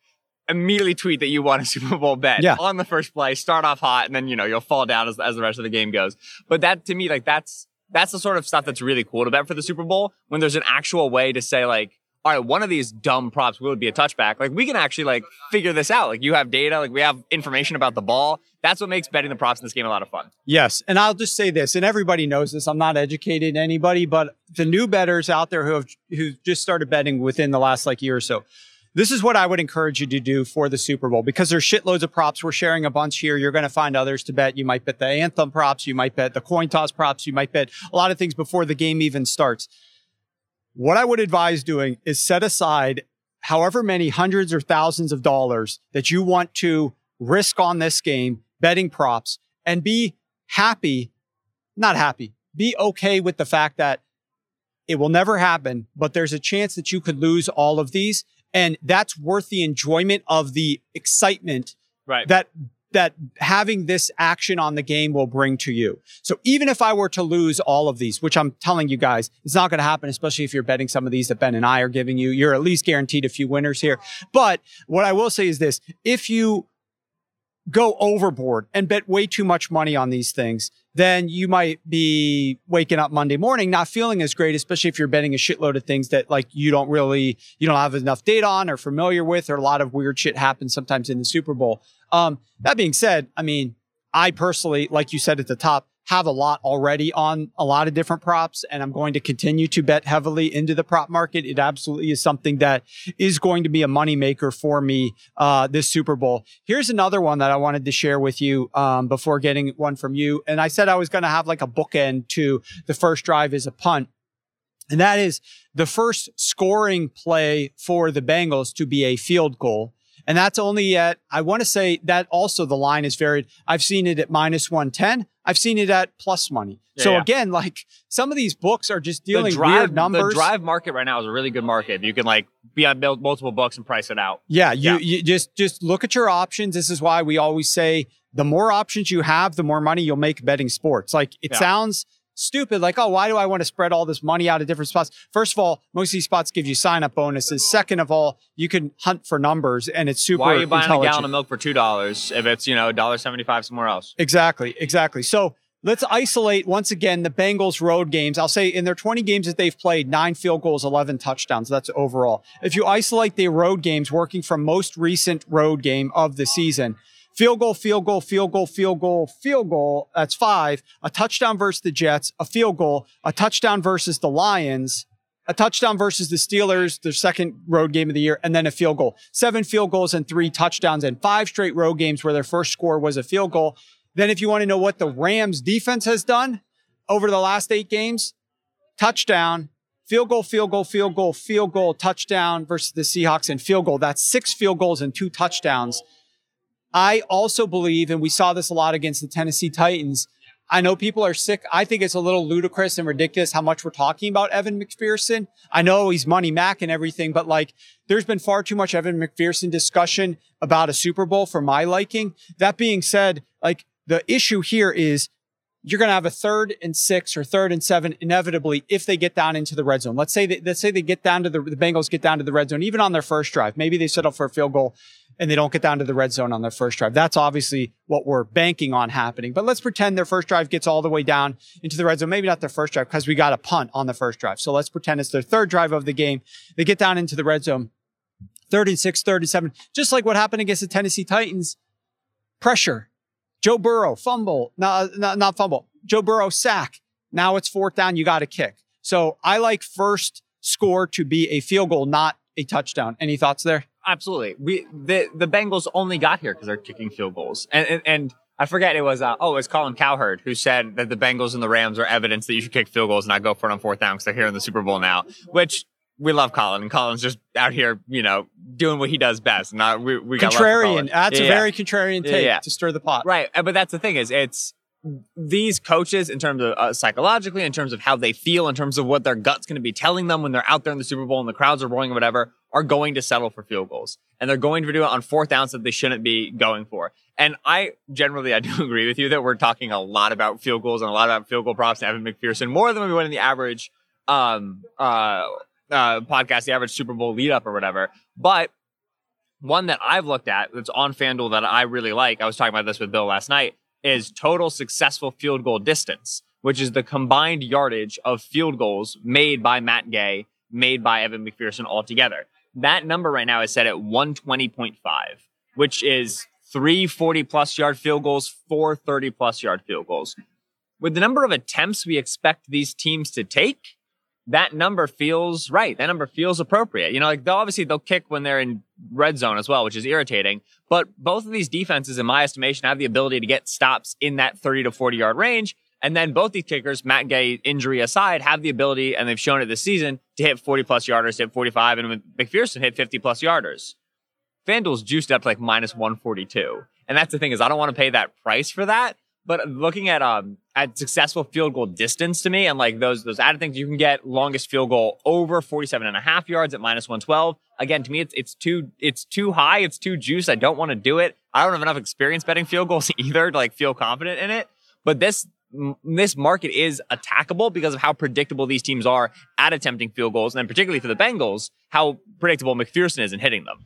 S3: immediately tweet that you want a Super Bowl bet
S2: Yeah.
S3: on the first play, start off hot, and then you know you'll fall down as, as the rest of the game goes. But that to me, like that's that's the sort of stuff that's really cool to bet for the Super Bowl when there's an actual way to say like, all right, one of these dumb props will be a touchback. Like we can actually like figure this out. Like you have data, like we have information about the ball. That's what makes betting the props in this game a lot of fun.
S2: Yes. And I'll just say this, and everybody knows this. I'm not educating anybody, but the new betters out there who have who just started betting within the last like year or so. This is what I would encourage you to do for the Super Bowl because there's shitloads of props. We're sharing a bunch here. You're going to find others to bet. You might bet the anthem props. You might bet the coin toss props. You might bet a lot of things before the game even starts. What I would advise doing is set aside however many hundreds or thousands of dollars that you want to risk on this game, betting props, and be happy, not happy, be okay with the fact that it will never happen, but there's a chance that you could lose all of these. And that's worth the enjoyment of the excitement
S3: Right.
S2: that that having this action on the game will bring to you. So even if I were to lose all of these, which I'm telling you guys, it's not going to happen, especially if you're betting some of these that Ben and I are giving you, you're at least guaranteed a few winners here. But what I will say is this, if you go overboard and bet way too much money on these things, then you might be waking up Monday morning not feeling as great, especially if you're betting a shitload of things that like you don't really, you don't have enough data on or familiar with, or a lot of weird shit happens sometimes in the Super Bowl. Um, that being said, I mean, I personally, like you said at the top, have a lot already on a lot of different props, and I'm going to continue to bet heavily into the prop market. It absolutely is something that is going to be a moneymaker for me uh, this Super Bowl. Here's another one that I wanted to share with you um, before getting one from you. And I said I was going to have like a bookend to the first drive is a punt. And that is the first scoring play for the Bengals to be a field goal. And that's only at, I want to say that also the line is varied. I've seen it at minus 110. I've seen it at plus money.
S3: Yeah,
S2: so
S3: yeah.
S2: again, like some of these books are just dealing
S3: the drive,
S2: weird numbers.
S3: The drive market right now is a really good market. You can like be on multiple books and price it out.
S2: Yeah, you,
S3: Yeah.
S2: you just just look at your options. This is why we always say the more options you have, the more money you'll make betting sports. Like it sounds stupid, like, oh, why do I want to spread all this money out of different spots? First of all, most of these spots give you sign up bonuses. Second of all, you can hunt for numbers and it's super
S3: Why are you buying a gallon of milk for two dollars if it's you know dollar seventy five somewhere else?
S2: Exactly, exactly. So let's isolate once again the Bengals road games. I'll say in their 20 games that they've played, nine field goals, 11 touchdowns. That's overall. If you isolate the road games, working from most recent road game of the season, field goal, field goal, field goal, field goal, field goal, that's five. A touchdown versus the Jets, a field goal, a touchdown versus the Lions. A touchdown versus the Steelers, their second road game of the year, and then a field goal. Seven field goals and three touchdowns, and five straight road games where their first score was a field goal. Then, if you want to know what the Rams defense has done over the last eight games, touchdown, field goal, field goal, field goal, field goal, touchdown versus the Seahawks and field goal. That's six field goals and two touchdowns. I also believe, and we saw this a lot against the Tennessee Titans. I know people are sick. I think it's a little ludicrous and ridiculous how much we're talking about Evan McPherson. I know he's money Mac and everything, but like there's been far too much Evan McPherson discussion about a Super Bowl for my liking. That being said, like the issue here is you're going to have a third and six or third and seven inevitably if they get down into the red zone. Let's say that, let's say they get down to the, the Bengals get down to the red zone, even on their first drive. Maybe they settle for a field goal and they don't get down to the red zone on their first drive. That's obviously what we're banking on happening. But let's pretend their first drive gets all the way down into the red zone. Maybe not their first drive because we got a punt on the first drive. So let's pretend it's their third drive of the game. They get down into the red zone. 36, 37, just like what happened against the Tennessee Titans. Pressure. Joe Burrow, fumble, not, not, not fumble. Joe Burrow, sack. Now it's fourth down. You got to kick. So I like first score to be a field goal, not a touchdown. Any thoughts there?
S3: Absolutely. We the the Bengals only got here because they're kicking field goals, and and, and I forget it was uh, oh it was Colin Cowherd who said that the Bengals and the Rams are evidence that you should kick field goals and not go for it on fourth down because they're here in the Super Bowl now, which. We love Colin, and Colin's just out here, you know, doing what he does best. Not we, we got
S2: Contrarian.
S3: Colin.
S2: That's
S3: Yeah,
S2: a
S3: yeah.
S2: very contrarian take
S3: yeah.
S2: to stir the pot.
S3: Right. uh, But that's the thing is it's these coaches in terms of uh, psychologically, in terms of how they feel, in terms of what their gut's going to be telling them when they're out there in the Super Bowl and the crowds are roaring or whatever, are going to settle for field goals. And they're going to do it on fourth downs that they shouldn't be going for. And I generally, I do agree with you that we're talking a lot about field goals and a lot about field goal props and Evan McPherson more than we would in the average, um, uh, uh, podcast, the average Super Bowl lead up or whatever. But one that I've looked at that's on FanDuel that I really like, I was talking about this with Bill last night, is total successful field goal distance, which is the combined yardage of field goals made by Matt Gay, made by Evan McPherson altogether. That number right now is set at 120.5, which is three 40 plus yard field goals, four 30 plus yard field goals. With the number of attempts we expect these teams to take, that number feels right. That number feels appropriate. You know, like they'll obviously they'll kick when they're in red zone as well, which is irritating. But both of these defenses, in my estimation, have the ability to get stops in that 30 to 40 yard range. And then both these kickers, Matt Gay injury aside, have the ability, and they've shown it this season, to hit 40 plus yarders, hit 45, and McPherson hit 50 plus yarders. FanDuel's juiced up to like minus 142. And that's the thing is I don't want to pay that price for that. But looking at um at successful field goal distance to me and like those those added things, you can get longest field goal over 47 and a half yards at minus 112. Again, to me, it's it's too it's too high, it's too juice. I don't want to do it. I don't have enough experience betting field goals either to like feel confident in it. But this this market is attackable because of how predictable these teams are at attempting field goals, and then particularly for the Bengals, how predictable McPherson is in hitting them.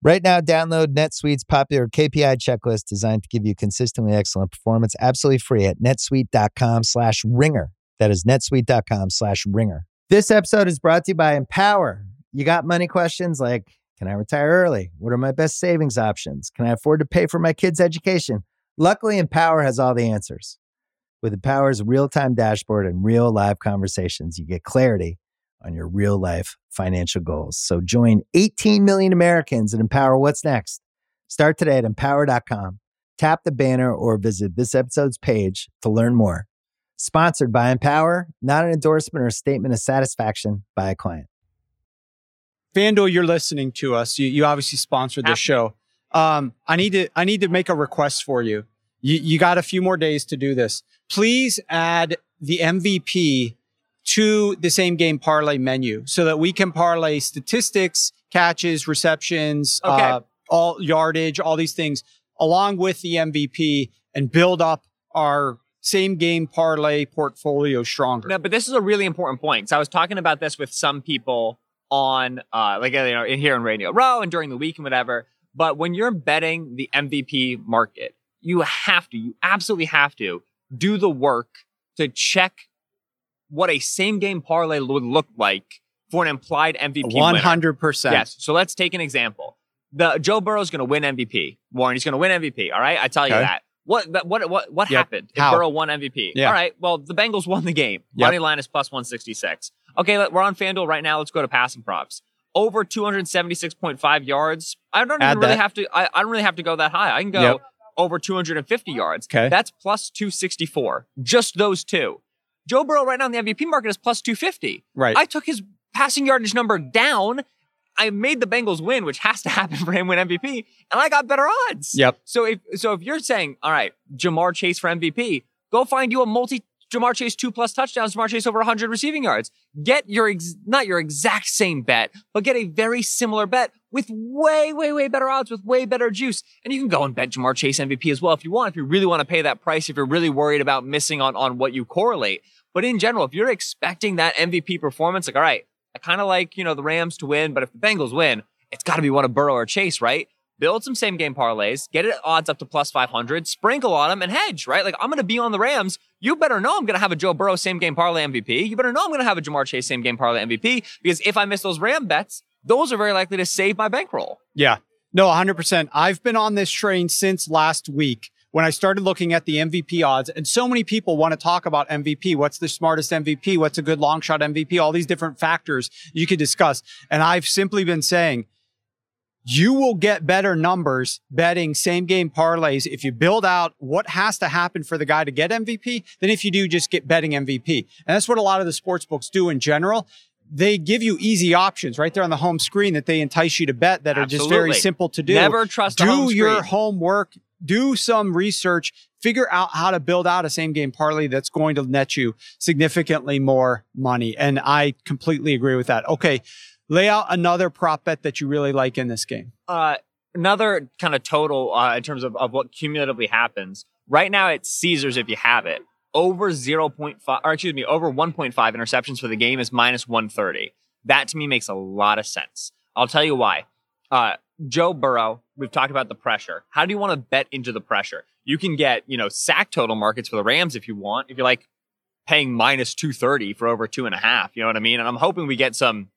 S1: Right now, download NetSuite's popular KPI checklist designed to give you consistently excellent performance absolutely free at netsuite.com slash ringer. That is netsuite.com slash ringer. This episode is brought to you by Empower. You got money questions like, can I retire early? What are my best savings options? Can I afford to pay for my kids' education? Luckily, Empower has all the answers. With Empower's real time dashboard and real live conversations, you get clarity on your real life financial goals. So join 18 million Americans and empower what's next. Start today at empower.com. Tap the banner or visit this episode's page to learn more. Sponsored by Empower, not an endorsement or a statement of satisfaction by a client.
S2: FanDuel, you're listening to us. You, you obviously sponsored this show. Um, I need to I need to make a request for you. You you got a few more days to do this. Please add the MVP to the same game parlay menu so that we can parlay statistics, catches, receptions,
S3: Okay.
S2: uh, all yardage, all these things along with the MVP and build up our same game parlay portfolio stronger.
S3: No, but this is a really important point. because I was talking about this with some people on, uh, like, you know, in here in Radio Row and during the week and whatever. But when you're betting the MVP market, you have to, you absolutely have to do the work to check what a same game parlay would look like for an implied MVP. Winner.
S2: hundred percent.
S3: Yes. So let's take an example. The Joe Burrow's going to win MVP. Warren, he's going to win MVP. All right. I tell you
S2: Okay.
S3: that. What what what what
S2: Yep.
S3: happened if
S2: How?
S3: Burrow won MVP?
S2: Yeah.
S3: All right. Well, the Bengals won the game.
S2: Yep.
S3: Money line is plus 166. Okay, let- we're on FanDuel right now. Let's go to passing props. Over 276.5 yards. I don't
S2: Add
S3: even really
S2: that.
S3: have to I, I don't really have to go that high. I can go
S2: Yep.
S3: over 250 yards.
S2: Okay.
S3: That's plus 264. Just those two. Joe Burrow right now in the MVP market is plus 250.
S2: Right.
S3: I took his passing yardage number down. I made the Bengals win, which has to happen for him win MVP, and I got better odds.
S2: Yep.
S3: So if so, if you're saying, all right, Ja'Marr Chase for MVP, go find you a multi Ja'Marr Chase two plus touchdowns, Ja'Marr Chase over 100 receiving yards. Get your ex- not your exact same bet, but get a very similar bet with way, way, way better odds, with way better juice. And you can go and bet Ja'Marr Chase MVP as well if you want. If you really want to pay that price, if you're really worried about missing on on what you correlate. But in general, if you're expecting that MVP performance, like all right, I kind of like you know the Rams to win, but if the Bengals win, it's got to be one of Burrow or Chase, right? Build some same game parlays, get it odds up to plus 500, sprinkle on them and hedge, right? Like I'm going to be on the Rams. You better know I'm going to have a Joe Burrow same game parlay MVP. You better know I'm going to have a Ja'Marr Chase same game parlay MVP because if I miss those Ram bets, those are very likely to save my bankroll.
S2: Yeah. No, 100%. I've been on this train since last week when I started looking at the MVP odds. And so many people want to talk about MVP. What's the smartest MVP? What's a good long shot MVP? All these different factors you could discuss. And I've simply been saying, you will get better numbers betting same game parlays if you build out what has to happen for the guy to get MVP than if you do just get betting MVP. And that's what a lot of the sports books do in general. They give you easy options right there on the home screen that they entice you to bet that are just very simple to do.
S3: Never trust
S2: do your homework, do some research, figure out how to build out a same game parlay that's going to net you significantly more money. And I completely agree with that. Okay. Lay out another prop bet that you really like in this game.
S3: Uh, another kind of total uh, in terms of, of what cumulatively happens. Right now, it's Caesars if you have it. Over 0.5, or excuse me, over 1.5 interceptions for the game is minus 130. That to me makes a lot of sense. I'll tell you why. Uh, Joe Burrow, we've talked about the pressure. How do you want to bet into the pressure? You can get, you know, sack total markets for the Rams if you want. If you're like paying minus 230 for over two and a half, you know what I mean? And I'm hoping we get some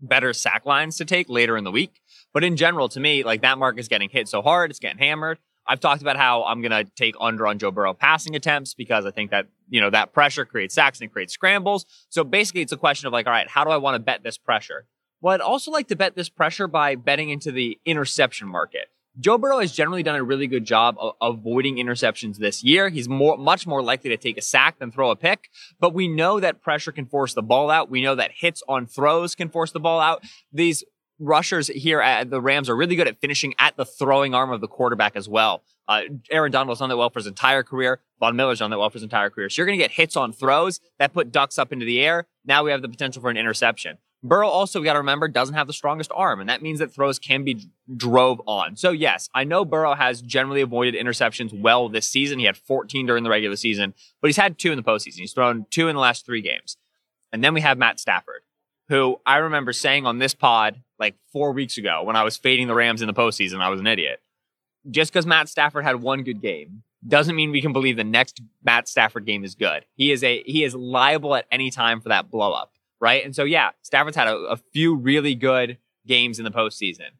S3: better sack lines to take later in the week. But in general, to me, like that mark is getting hit so hard, it's getting hammered. I've talked about how I'm going to take under on Joe Burrow passing attempts because I think that, you know, that pressure creates sacks and creates scrambles. So basically, it's a question of like, all right, how do I want to bet this pressure? Well, I'd also like to bet this pressure by betting into the interception market. Joe Burrow has generally done a really good job of avoiding interceptions this year. He's more, much more likely to take a sack than throw a pick, but we know that pressure can force the ball out. We know that hits on throws can force the ball out. These rushers here at the Rams are really good at finishing at the throwing arm of the quarterback as well. Uh, Aaron Donald's done that well for his entire career. Von Miller's done that well for his entire career. So you're going to get hits on throws that put ducks up into the air. Now we have the potential for an interception. Burrow also, we got to remember, doesn't have the strongest arm, and that means that throws can be drove on. So, yes, I know Burrow has generally avoided interceptions well this season. He had 14 during the regular season, but he's had two in the postseason. He's thrown two in the last three games. And then we have Matt Stafford, who I remember saying on this pod like four weeks ago when I was fading the Rams in the postseason, I was an idiot. Just because Matt Stafford had one good game doesn't mean we can believe the next Matt Stafford game is good. He is a he is liable at any time for that blow up, right? And so yeah, Stafford's had a, a few really good games in the postseason.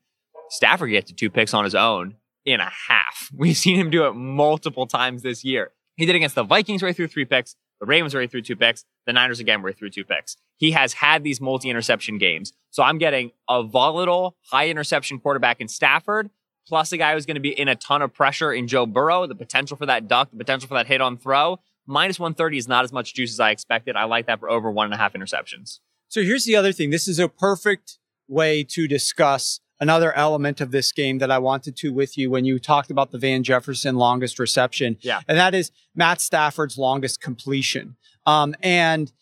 S3: Stafford gets to two picks on his own in a half. We've seen him do it multiple times this year. He did against the Vikings he threw three picks, the Ravens he threw two picks, the Niners again he threw two picks. He has had these multi-interception games. So I'm getting a volatile, high interception quarterback in Stafford, plus a guy who's going to be in a ton of pressure in Joe Burrow, the potential for that duck, the potential for that hit on throw. Minus 130 is not as much juice as I expected. I like that for over one and a half interceptions.
S2: So here's the other thing. This is a perfect way to discuss another element of this game that I wanted to with you when you talked about the Van Jefferson longest reception.
S3: Yeah.
S2: And that is Matt Stafford's longest completion. Um, and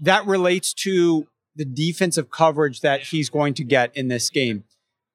S2: that relates to the defensive coverage that he's going to get in this game.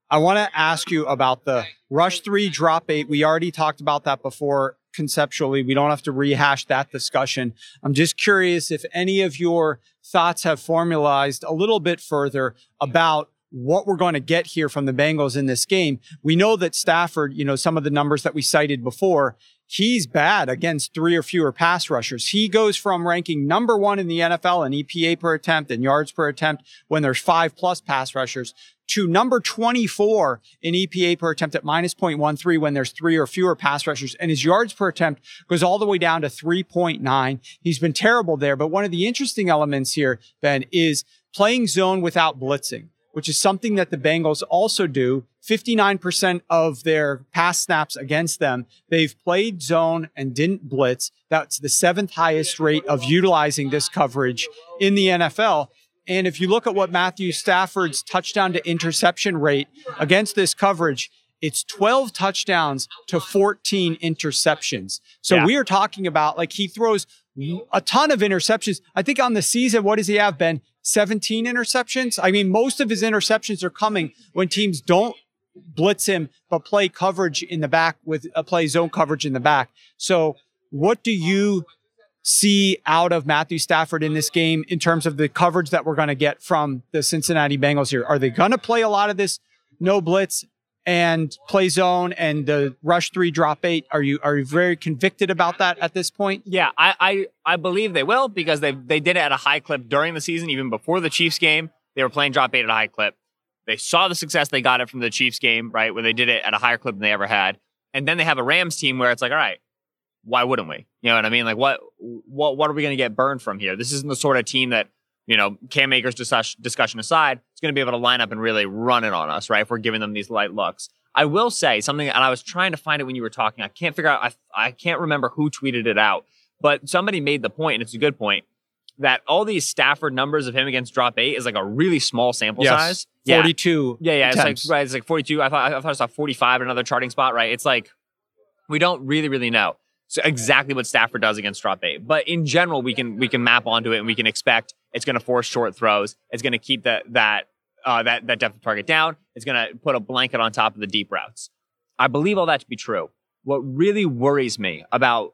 S2: I want to ask you about the rush three, drop eight. We already talked about that before conceptually. We don't have to rehash that discussion. I'm just curious if any of your thoughts have formalized a little bit further about what we're going to get here from the Bengals in this game. We know that Stafford, you know, some of the numbers that we cited before, he's bad against three or fewer pass rushers. He goes from ranking number one in the NFL in EPA per attempt and yards per attempt when there's five plus pass rushers to number 24 in EPA per attempt at minus 0.13 when there's three or fewer pass rushers. And his yards per attempt goes all the way down to 3.9. He's been terrible there. But one of the interesting elements here, Ben, is playing zone without blitzing which is something that the Bengals also do. 59% of their pass snaps against them, they've played zone and didn't blitz. That's the seventh highest rate of utilizing this coverage in the NFL. And if you look at what Matthew Stafford's touchdown to interception rate against this coverage, it's 12 touchdowns to 14 interceptions. So yeah. we are talking about like he throws a ton of interceptions. I think on the season, what does he have, Ben? 17 interceptions. I mean, most of his interceptions are coming when teams don't blitz him, but play coverage in the back with a uh, play zone coverage in the back. So, what do you see out of Matthew Stafford in this game in terms of the coverage that we're going to get from the Cincinnati Bengals here? Are they going to play a lot of this no blitz? and play zone and the rush three drop eight. Are you are you very convicted about that at this point?
S3: Yeah, I I, I believe they will because they they did it at a high clip during the season, even before the Chiefs game. They were playing drop eight at a high clip. They saw the success they got it from the Chiefs game, right, when they did it at a higher clip than they ever had. And then they have a Rams team where it's like, all right, why wouldn't we? You know what I mean? Like, what what what are we going to get burned from here? This isn't the sort of team that you know, Cam Akers discussion aside, it's going to be able to line up and really run it on us, right? If we're giving them these light looks. I will say something, and I was trying to find it when you were talking. I can't figure out, I, I can't remember who tweeted it out, but somebody made the point, and it's a good point, that all these Stafford numbers of him against drop eight is like a really small sample
S2: yes.
S3: size.
S2: 42.
S3: Yeah, yeah. Attempts. It's like, right, it's like 42. I thought, I thought I saw 45 in another charting spot, right? It's like, we don't really, really know. So exactly what Stafford does against eight. But in general, we can we can map onto it and we can expect it's going to force short throws. It's going to keep that that uh, that that depth of target down. It's going to put a blanket on top of the deep routes. I believe all that to be true. What really worries me about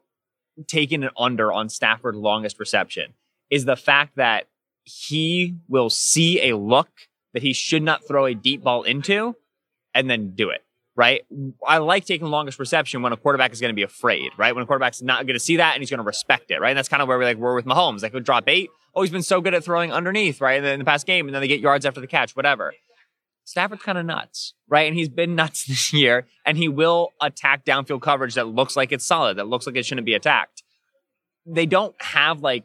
S3: taking an under on Stafford's longest reception is the fact that he will see a look that he should not throw a deep ball into and then do it right? I like taking longest reception when a quarterback is going to be afraid, right? When a quarterback's not going to see that and he's going to respect it, right? And that's kind of where we like we're with Mahomes. Like, would drop eight. Oh, he's been so good at throwing underneath, right? And then in the past game, and then they get yards after the catch, whatever. Stafford's kind of nuts, right? And he's been nuts this year, and he will attack downfield coverage that looks like it's solid, that looks like it shouldn't be attacked. They don't have like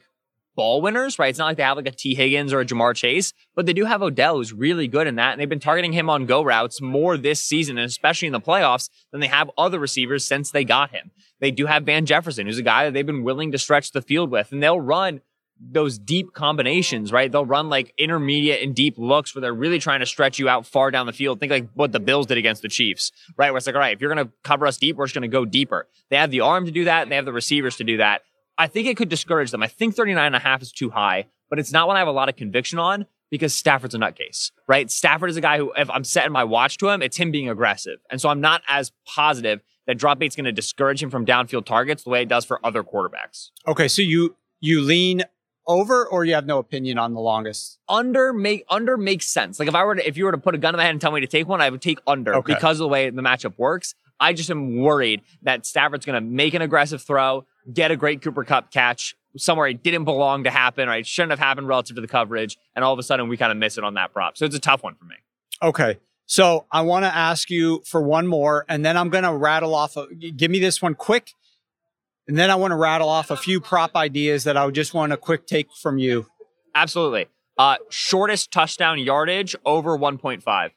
S3: ball winners, right? It's not like they have like a T. Higgins or a Ja'Marr Chase, but they do have Odell who's really good in that. And they've been targeting him on go routes more this season, and especially in the playoffs, than they have other receivers since they got him. They do have Van Jefferson, who's a guy that they've been willing to stretch the field with, and they'll run those deep combinations, right? They'll run like intermediate and deep looks where they're really trying to stretch you out far down the field. Think like what the Bills did against the Chiefs, right? Where it's like, all right, if you're going to cover us deep, we're just going to go deeper. They have the arm to do that, and they have the receivers to do that. I think it could discourage them. I think 39 and a half is too high, but it's not one I have a lot of conviction on because Stafford's a nutcase, right? Stafford is a guy who, if I'm setting my watch to him, it's him being aggressive. And so I'm not as positive that drop eight's going to discourage him from downfield targets the way it does for other quarterbacks.
S2: Okay. So you, you lean over or you have no opinion on the longest?
S3: Under make under makes sense. Like if I were to if you were to put a gun in my head and tell me to take one, I would take under okay. because of the way the matchup works. I just am worried that Stafford's going to make an aggressive throw, get a great Cooper Kupp catch somewhere it didn't belong to happen, right? It shouldn't have happened relative to the coverage, and all of a sudden we kind of miss it on that prop. So it's a tough one for me.
S2: Okay. So I want to ask you for one more, and then I'm going to rattle off. A, give me this one quick, and then I want to rattle off a few prop ideas that I would just want a quick take from you.
S3: Absolutely. Uh, shortest touchdown yardage over 1.5.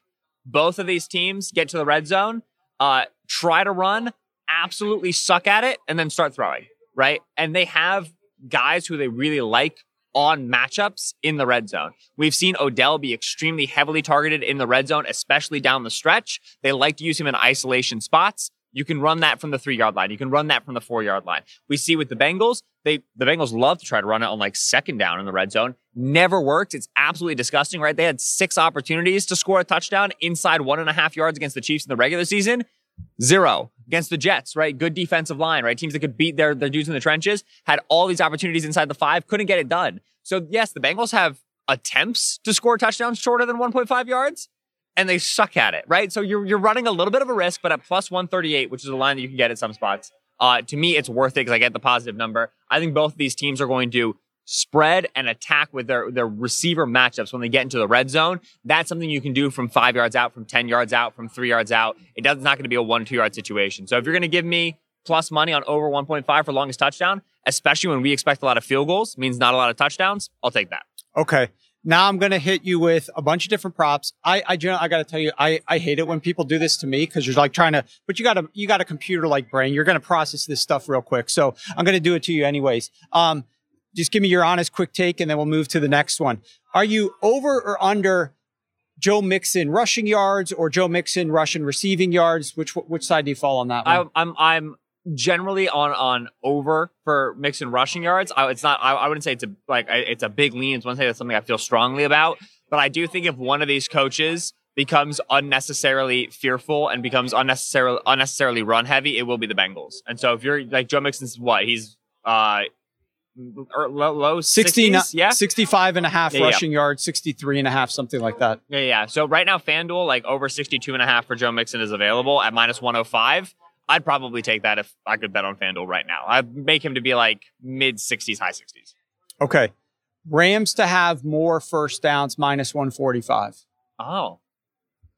S3: Both of these teams get to the red zone uh, try to run, absolutely suck at it, and then start throwing, right? And they have guys who they really like on matchups in the red zone. We've seen Odell be extremely heavily targeted in the red zone, especially down the stretch. They like to use him in isolation spots. You can run that from the three yard line. You can run that from the four yard line. We see with the Bengals, they the Bengals love to try to run it on like second down in the red zone. Never worked. It's absolutely disgusting, right? They had six opportunities to score a touchdown inside one and a half yards against the Chiefs in the regular season. Zero against the Jets, right? Good defensive line, right? Teams that could beat their, their dudes in the trenches had all these opportunities inside the five, couldn't get it done. So yes, the Bengals have attempts to score touchdowns shorter than 1.5 yards and they suck at it, right? So you're, you're running a little bit of a risk, but at plus 138, which is a line that you can get at some spots, uh, to me, it's worth it because I get the positive number. I think both of these teams are going to spread and attack with their, their receiver matchups when they get into the red zone. That's something you can do from five yards out, from 10 yards out, from three yards out. It does, it's not going to be a one, two yard situation. So if you're going to give me plus money on over 1.5 for longest touchdown, especially when we expect a lot of field goals, means not a lot of touchdowns, I'll take that.
S2: Okay. Now I'm going to hit you with a bunch of different props. I, I, I got to tell you, I, I hate it when people do this to me because you're like trying to, but you got a, you got a computer like brain. You're going to process this stuff real quick. So I'm going to do it to you anyways. Um, just give me your honest quick take and then we'll move to the next one. Are you over or under Joe Mixon rushing yards or Joe Mixon rushing receiving yards? Which, which side do you fall on that one?
S3: I, I'm, I'm generally on on over for Mixon rushing yards. I, it's not. I, I wouldn't say it's a like it's a big lean. It's one say that's something I feel strongly about. But I do think if one of these coaches becomes unnecessarily fearful and becomes unnecessarily unnecessarily run heavy, it will be the Bengals. And so if you're like Joe Mixon's what he's uh or low, low
S2: 60,
S3: 60s, yeah
S2: 65 and a half
S3: Yeah, yeah.
S2: rushing yards 63 and a half something like that
S3: Yeah, yeah. So right now, FanDuel, like over 62 and a half for Joe Mixon is available at minus 105. I'd probably take that if I could bet on FanDuel right now. I'd make him to be like mid 60s, high 60s.
S2: okay rams to have more first downs minus 145
S3: Oh.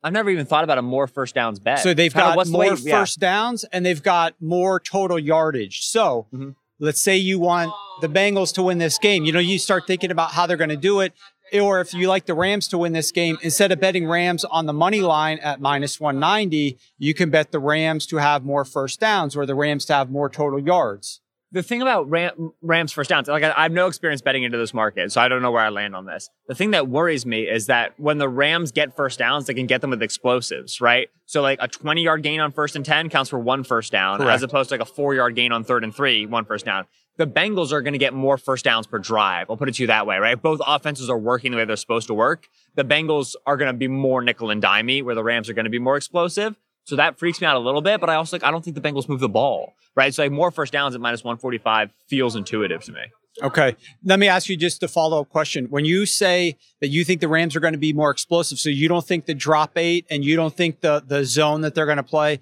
S3: I've never even thought about a more first downs bet.
S2: so they've
S3: Kinda
S2: got more
S3: way- yeah.
S2: first downs and they've got more total yardage so
S3: Mhm.
S2: Let's say you want the bengals to win this game you know you start thinking about how they're going to do it or if you like the Rams to win this game, instead of betting Rams on the money line at minus 190, you can bet the Rams to have more first downs or the Rams to have more total yards.
S3: The thing about Ram, Rams first downs, like I, I have no experience betting into this market, so I don't know where I land on this. The thing that worries me is that when the Rams get first downs, they can get them with explosives, right? So like a 20 yard gain on first and 10 counts for one first down,
S2: Correct.
S3: as opposed to like a four yard gain on third and three, one first down. The Bengals are going to get more first downs per drive. I'll put it to you that way, right? Both offenses are working the way they're supposed to work. The Bengals are going to be more nickel and dimey, where the Rams are going to be more explosive. So that freaks me out a little bit, but I also like I don't think the Bengals move the ball, right? So like more first downs at minus 145 feels intuitive to me.
S2: Okay. Let me ask you just a follow up question. When you say that you think the Rams are going to be more explosive, so you don't think the drop eight and you don't think the, the zone that they're going to play,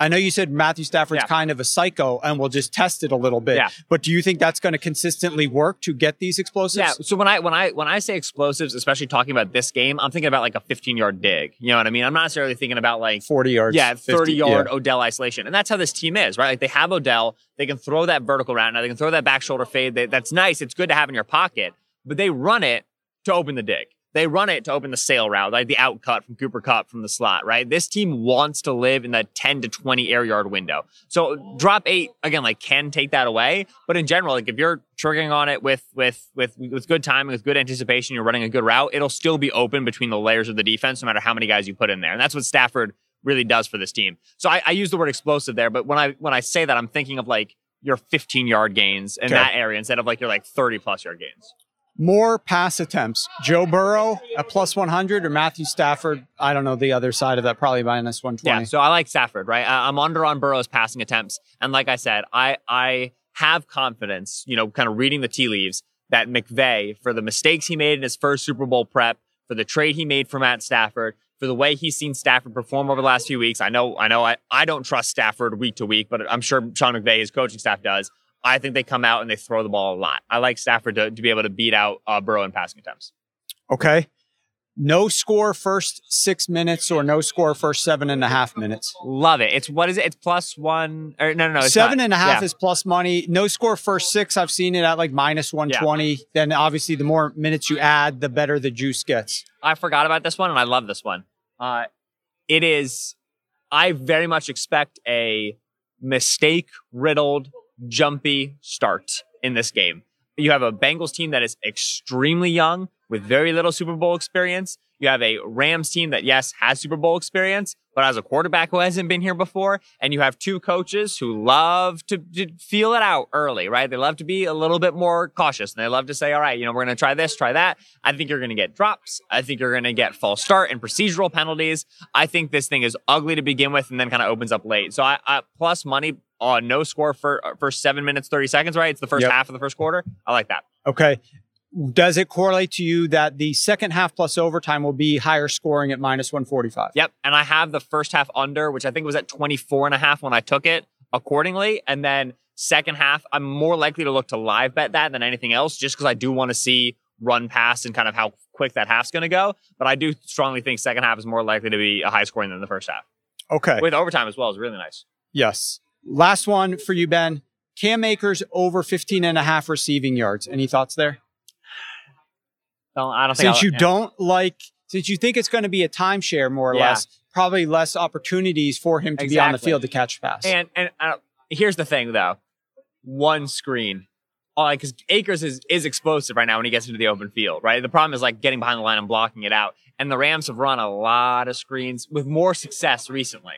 S2: I know you said Matthew Stafford's
S3: Yeah.
S2: kind of a psycho and we'll just test it a little bit.
S3: Yeah.
S2: But do you think that's going to consistently work to get these explosives?
S3: Yeah. So when I when I when I say explosives, especially talking about this game, I'm thinking about like a 15 yard dig. You know what I mean? I'm not necessarily thinking about like
S2: 40 yards.
S3: yeah,
S2: 50
S3: 30 yard
S2: yeah.
S3: Odell isolation. And that's how this team is, right? Like they have Odell, they can throw that vertical route now, they can throw that back shoulder fade. They, that's nice. It's good to have in your pocket, but they run it to open the dig. They run it to open the sail route, like the out cut from Cooper Kupp from the slot, right? This team wants to live in that 10 to 20 air yard window. So drop eight, again, like can take that away. But in general, like if you're triggering on it with with with with good timing, with good anticipation, you're running a good route, it'll still be open between the layers of the defense, no matter how many guys you put in there. And that's what Stafford really does for this team. So I, I use the word explosive there, but when I when I say that, I'm thinking of like your 15 yard gains in
S2: Okay.
S3: that area instead of like your like 30 plus yard gains.
S2: More pass attempts. Joe Burrow at plus 100 or Matthew Stafford? I don't know the other side of that, probably minus 120.
S3: Yeah, so I like Stafford, right? I'm under on Burrow's passing attempts, and like I said, I I have confidence, you know, kind of reading the tea leaves that McVay for the mistakes he made in his first Super Bowl prep, for the trade he made for Matt Stafford, for the way he's seen Stafford perform over the last few weeks. I know, I know, I, I don't trust Stafford week to week, but I'm sure Sean McVay, his coaching staff, does. I think they come out and they throw the ball a lot. I like Stafford to, to be able to beat out uh, Burrow in passing attempts.
S2: Okay. No score first six minutes or no score first seven and a half minutes.
S3: Love it. It's what is it? It's plus one. Or no, no, no.
S2: Seven
S3: not.
S2: and a half
S3: Yeah.
S2: is plus money. No score first six. I've seen it at like minus 120. Then obviously the more minutes you add, the better the juice gets.
S3: I forgot about this one, and I love this one. Uh, it is. I very much expect a mistake riddled, jumpy start in this game. You have a Bengals team that is extremely young with very little Super Bowl experience. You have a Rams team that, yes, has Super Bowl experience, but has a quarterback who hasn't been here before. And you have two coaches who love to, to feel it out early, right? They love to be a little bit more cautious and they love to say, all right, you know, we're going to try this, try that. I think you're going to get drops. I think you're going to get false start and procedural penalties. I think this thing is ugly to begin with and then kind of opens up late. So I, I plus money on no score for uh, first seven minutes, 30 seconds, right? It's the first
S2: Yep.
S3: half of the first quarter. I like that.
S2: Okay. Does it correlate to you that the second half plus overtime will be higher scoring at minus 145?
S3: Yep. And I have the first half under, which I think was at 24 and a half when I took it. accordingly. And then second half, I'm more likely to look to live bet that than anything else, just because I do want to see run past and kind of how quick that half's going to go. But I do strongly think second half is more likely to be a high scoring than the first half.
S2: Okay.
S3: With overtime as well is really nice.
S2: Yes. Last one for you, Ben. Cam Akers over 15 and a half receiving yards. Any thoughts there?
S3: Well, I don't think
S2: Since
S3: I'll-
S2: you
S3: yeah.
S2: don't like, since you think it's going to be a timeshare more or
S3: Yeah.
S2: less, probably less opportunities for him to be on the field to catch a pass.
S3: And and uh, here's the thing though, one screen. All Because Akers is, is explosive right now when he gets into the open field, right? The problem is like getting behind the line and blocking it out. And the Rams have run a lot of screens with more success recently.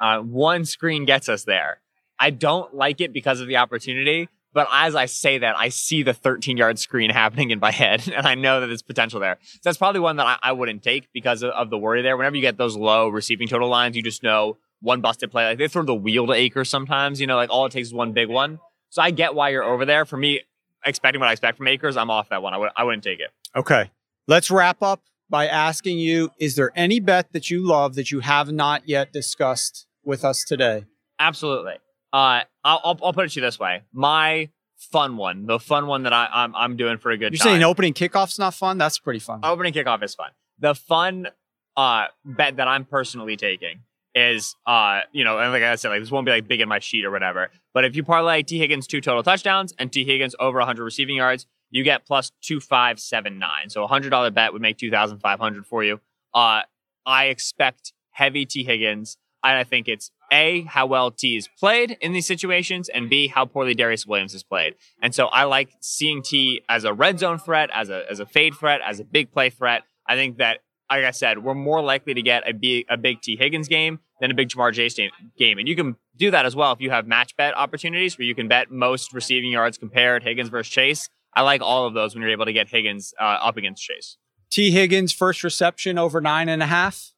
S3: Uh, one screen gets us there. I don't like it because of the opportunity, but as I say that, I see the 13 yard screen happening in my head, and I know that there's potential there. So that's probably one that I, I wouldn't take because of, of the worry there. Whenever you get those low receiving total lines, you just know one busted play. Like they throw the wheel to Akers sometimes, you know, like all it takes is one big one. So I get why you're over there. For me, expecting what I expect from Akers, I'm off that one. I would I wouldn't take it.
S2: Okay. Let's wrap up by asking you Is there any bet that you love that you have not yet discussed with us today?
S3: Absolutely. Uh, I'll, I'll I'll put it to you this way: my fun one, the fun one that I, I'm I'm doing for a good
S2: You're
S3: time.
S2: saying opening kickoff's not fun? That's pretty fun.
S3: opening kickoff is fun. The fun uh, bet that I'm personally taking is, uh, you know, and like I said, like this won't be like big in my sheet or whatever. But if you parlay Tee Higgins two total touchdowns and Tee Higgins over 100 receiving yards, you get plus two five seven nine. So a hundred dollar bet would make two thousand five hundred for you. Uh, I expect heavy Tee Higgins. And I think it's A, how well T is played in these situations, and B, how poorly Darious Williams is played. And so I like seeing T as a red zone threat, as a as a fade threat, as a big play threat. I think that, like I said, we're more likely to get a big, a big Tee Higgins game than a big Ja'Marr Chase game. And you can do that as well if you have match bet opportunities where you can bet most receiving yards compared Higgins versus Chase. I like all of those when you're able to get Higgins uh, up against Chase.
S2: Tee Higgins, first reception over nine and a half.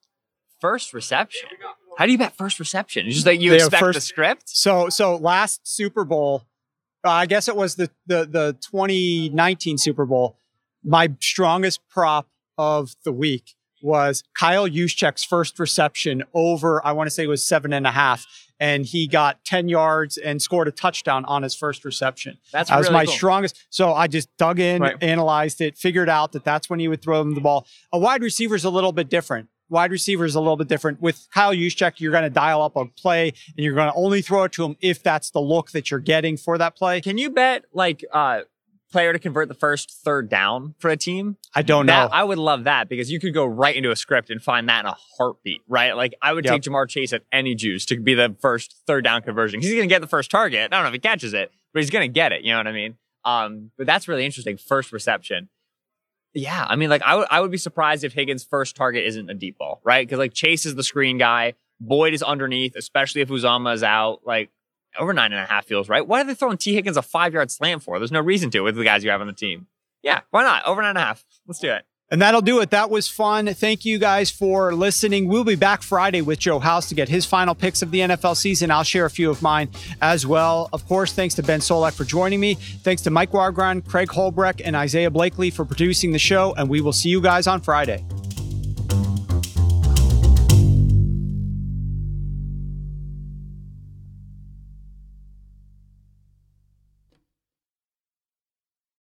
S3: First reception. How do you bet first reception? It's just that you
S2: They
S3: expect
S2: first-
S3: the script.
S2: So so last Super Bowl, uh, I guess it was the the the 2019 Super Bowl. My strongest prop of the week was Kyle Juszczyk's first reception over. I want to say it was seven and a half, and he got 10 yards and scored a touchdown on his first reception.
S3: That's
S2: That was
S3: really
S2: my
S3: cool.
S2: strongest. So I just dug in,
S3: Right.
S2: analyzed it, figured out that that's when he would throw him the ball. A wide receiver is a little bit different. Wide receiver is a little bit different. With Kyle Juszczyk, you're going to dial up a play and you're going to only throw it to him if that's the look that you're getting for that play.
S3: Can you bet like uh player to convert the first third down for a team?
S2: I don't know.
S3: I would love that because you could go right into a script and find that in a heartbeat, right? Like I would
S2: Yep.
S3: take Ja'Marr Chase at any juice to be the first third down conversion. He's going to get the first target. I don't know if he catches it, but he's going to get it. You know what I mean? Um, but that's really interesting. First reception. Yeah, I mean, like I would, I would be surprised if Higgins' first target isn't a deep ball, right? Because like Chase is the screen guy, Boyd is underneath, especially if Uzomah is out. Like over nine and a half feels right. Why are they throwing Tee Higgins a five yard slant for? There's no reason to with the guys you have on the team. Yeah, why not? Over nine and a half. Let's do it.
S2: And that'll do it. That was fun. Thank you guys for listening. We'll be back Friday with Joe House to get his final picks of the NFL season. I'll share a few of mine as well. Of course, thanks to Ben Solak for joining me. Thanks to Mike Wargon, Craig Horlbeck, and Isaiah Blakely for producing the show. And we will see you guys on Friday.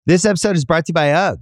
S1: This episode is brought to you by UGG.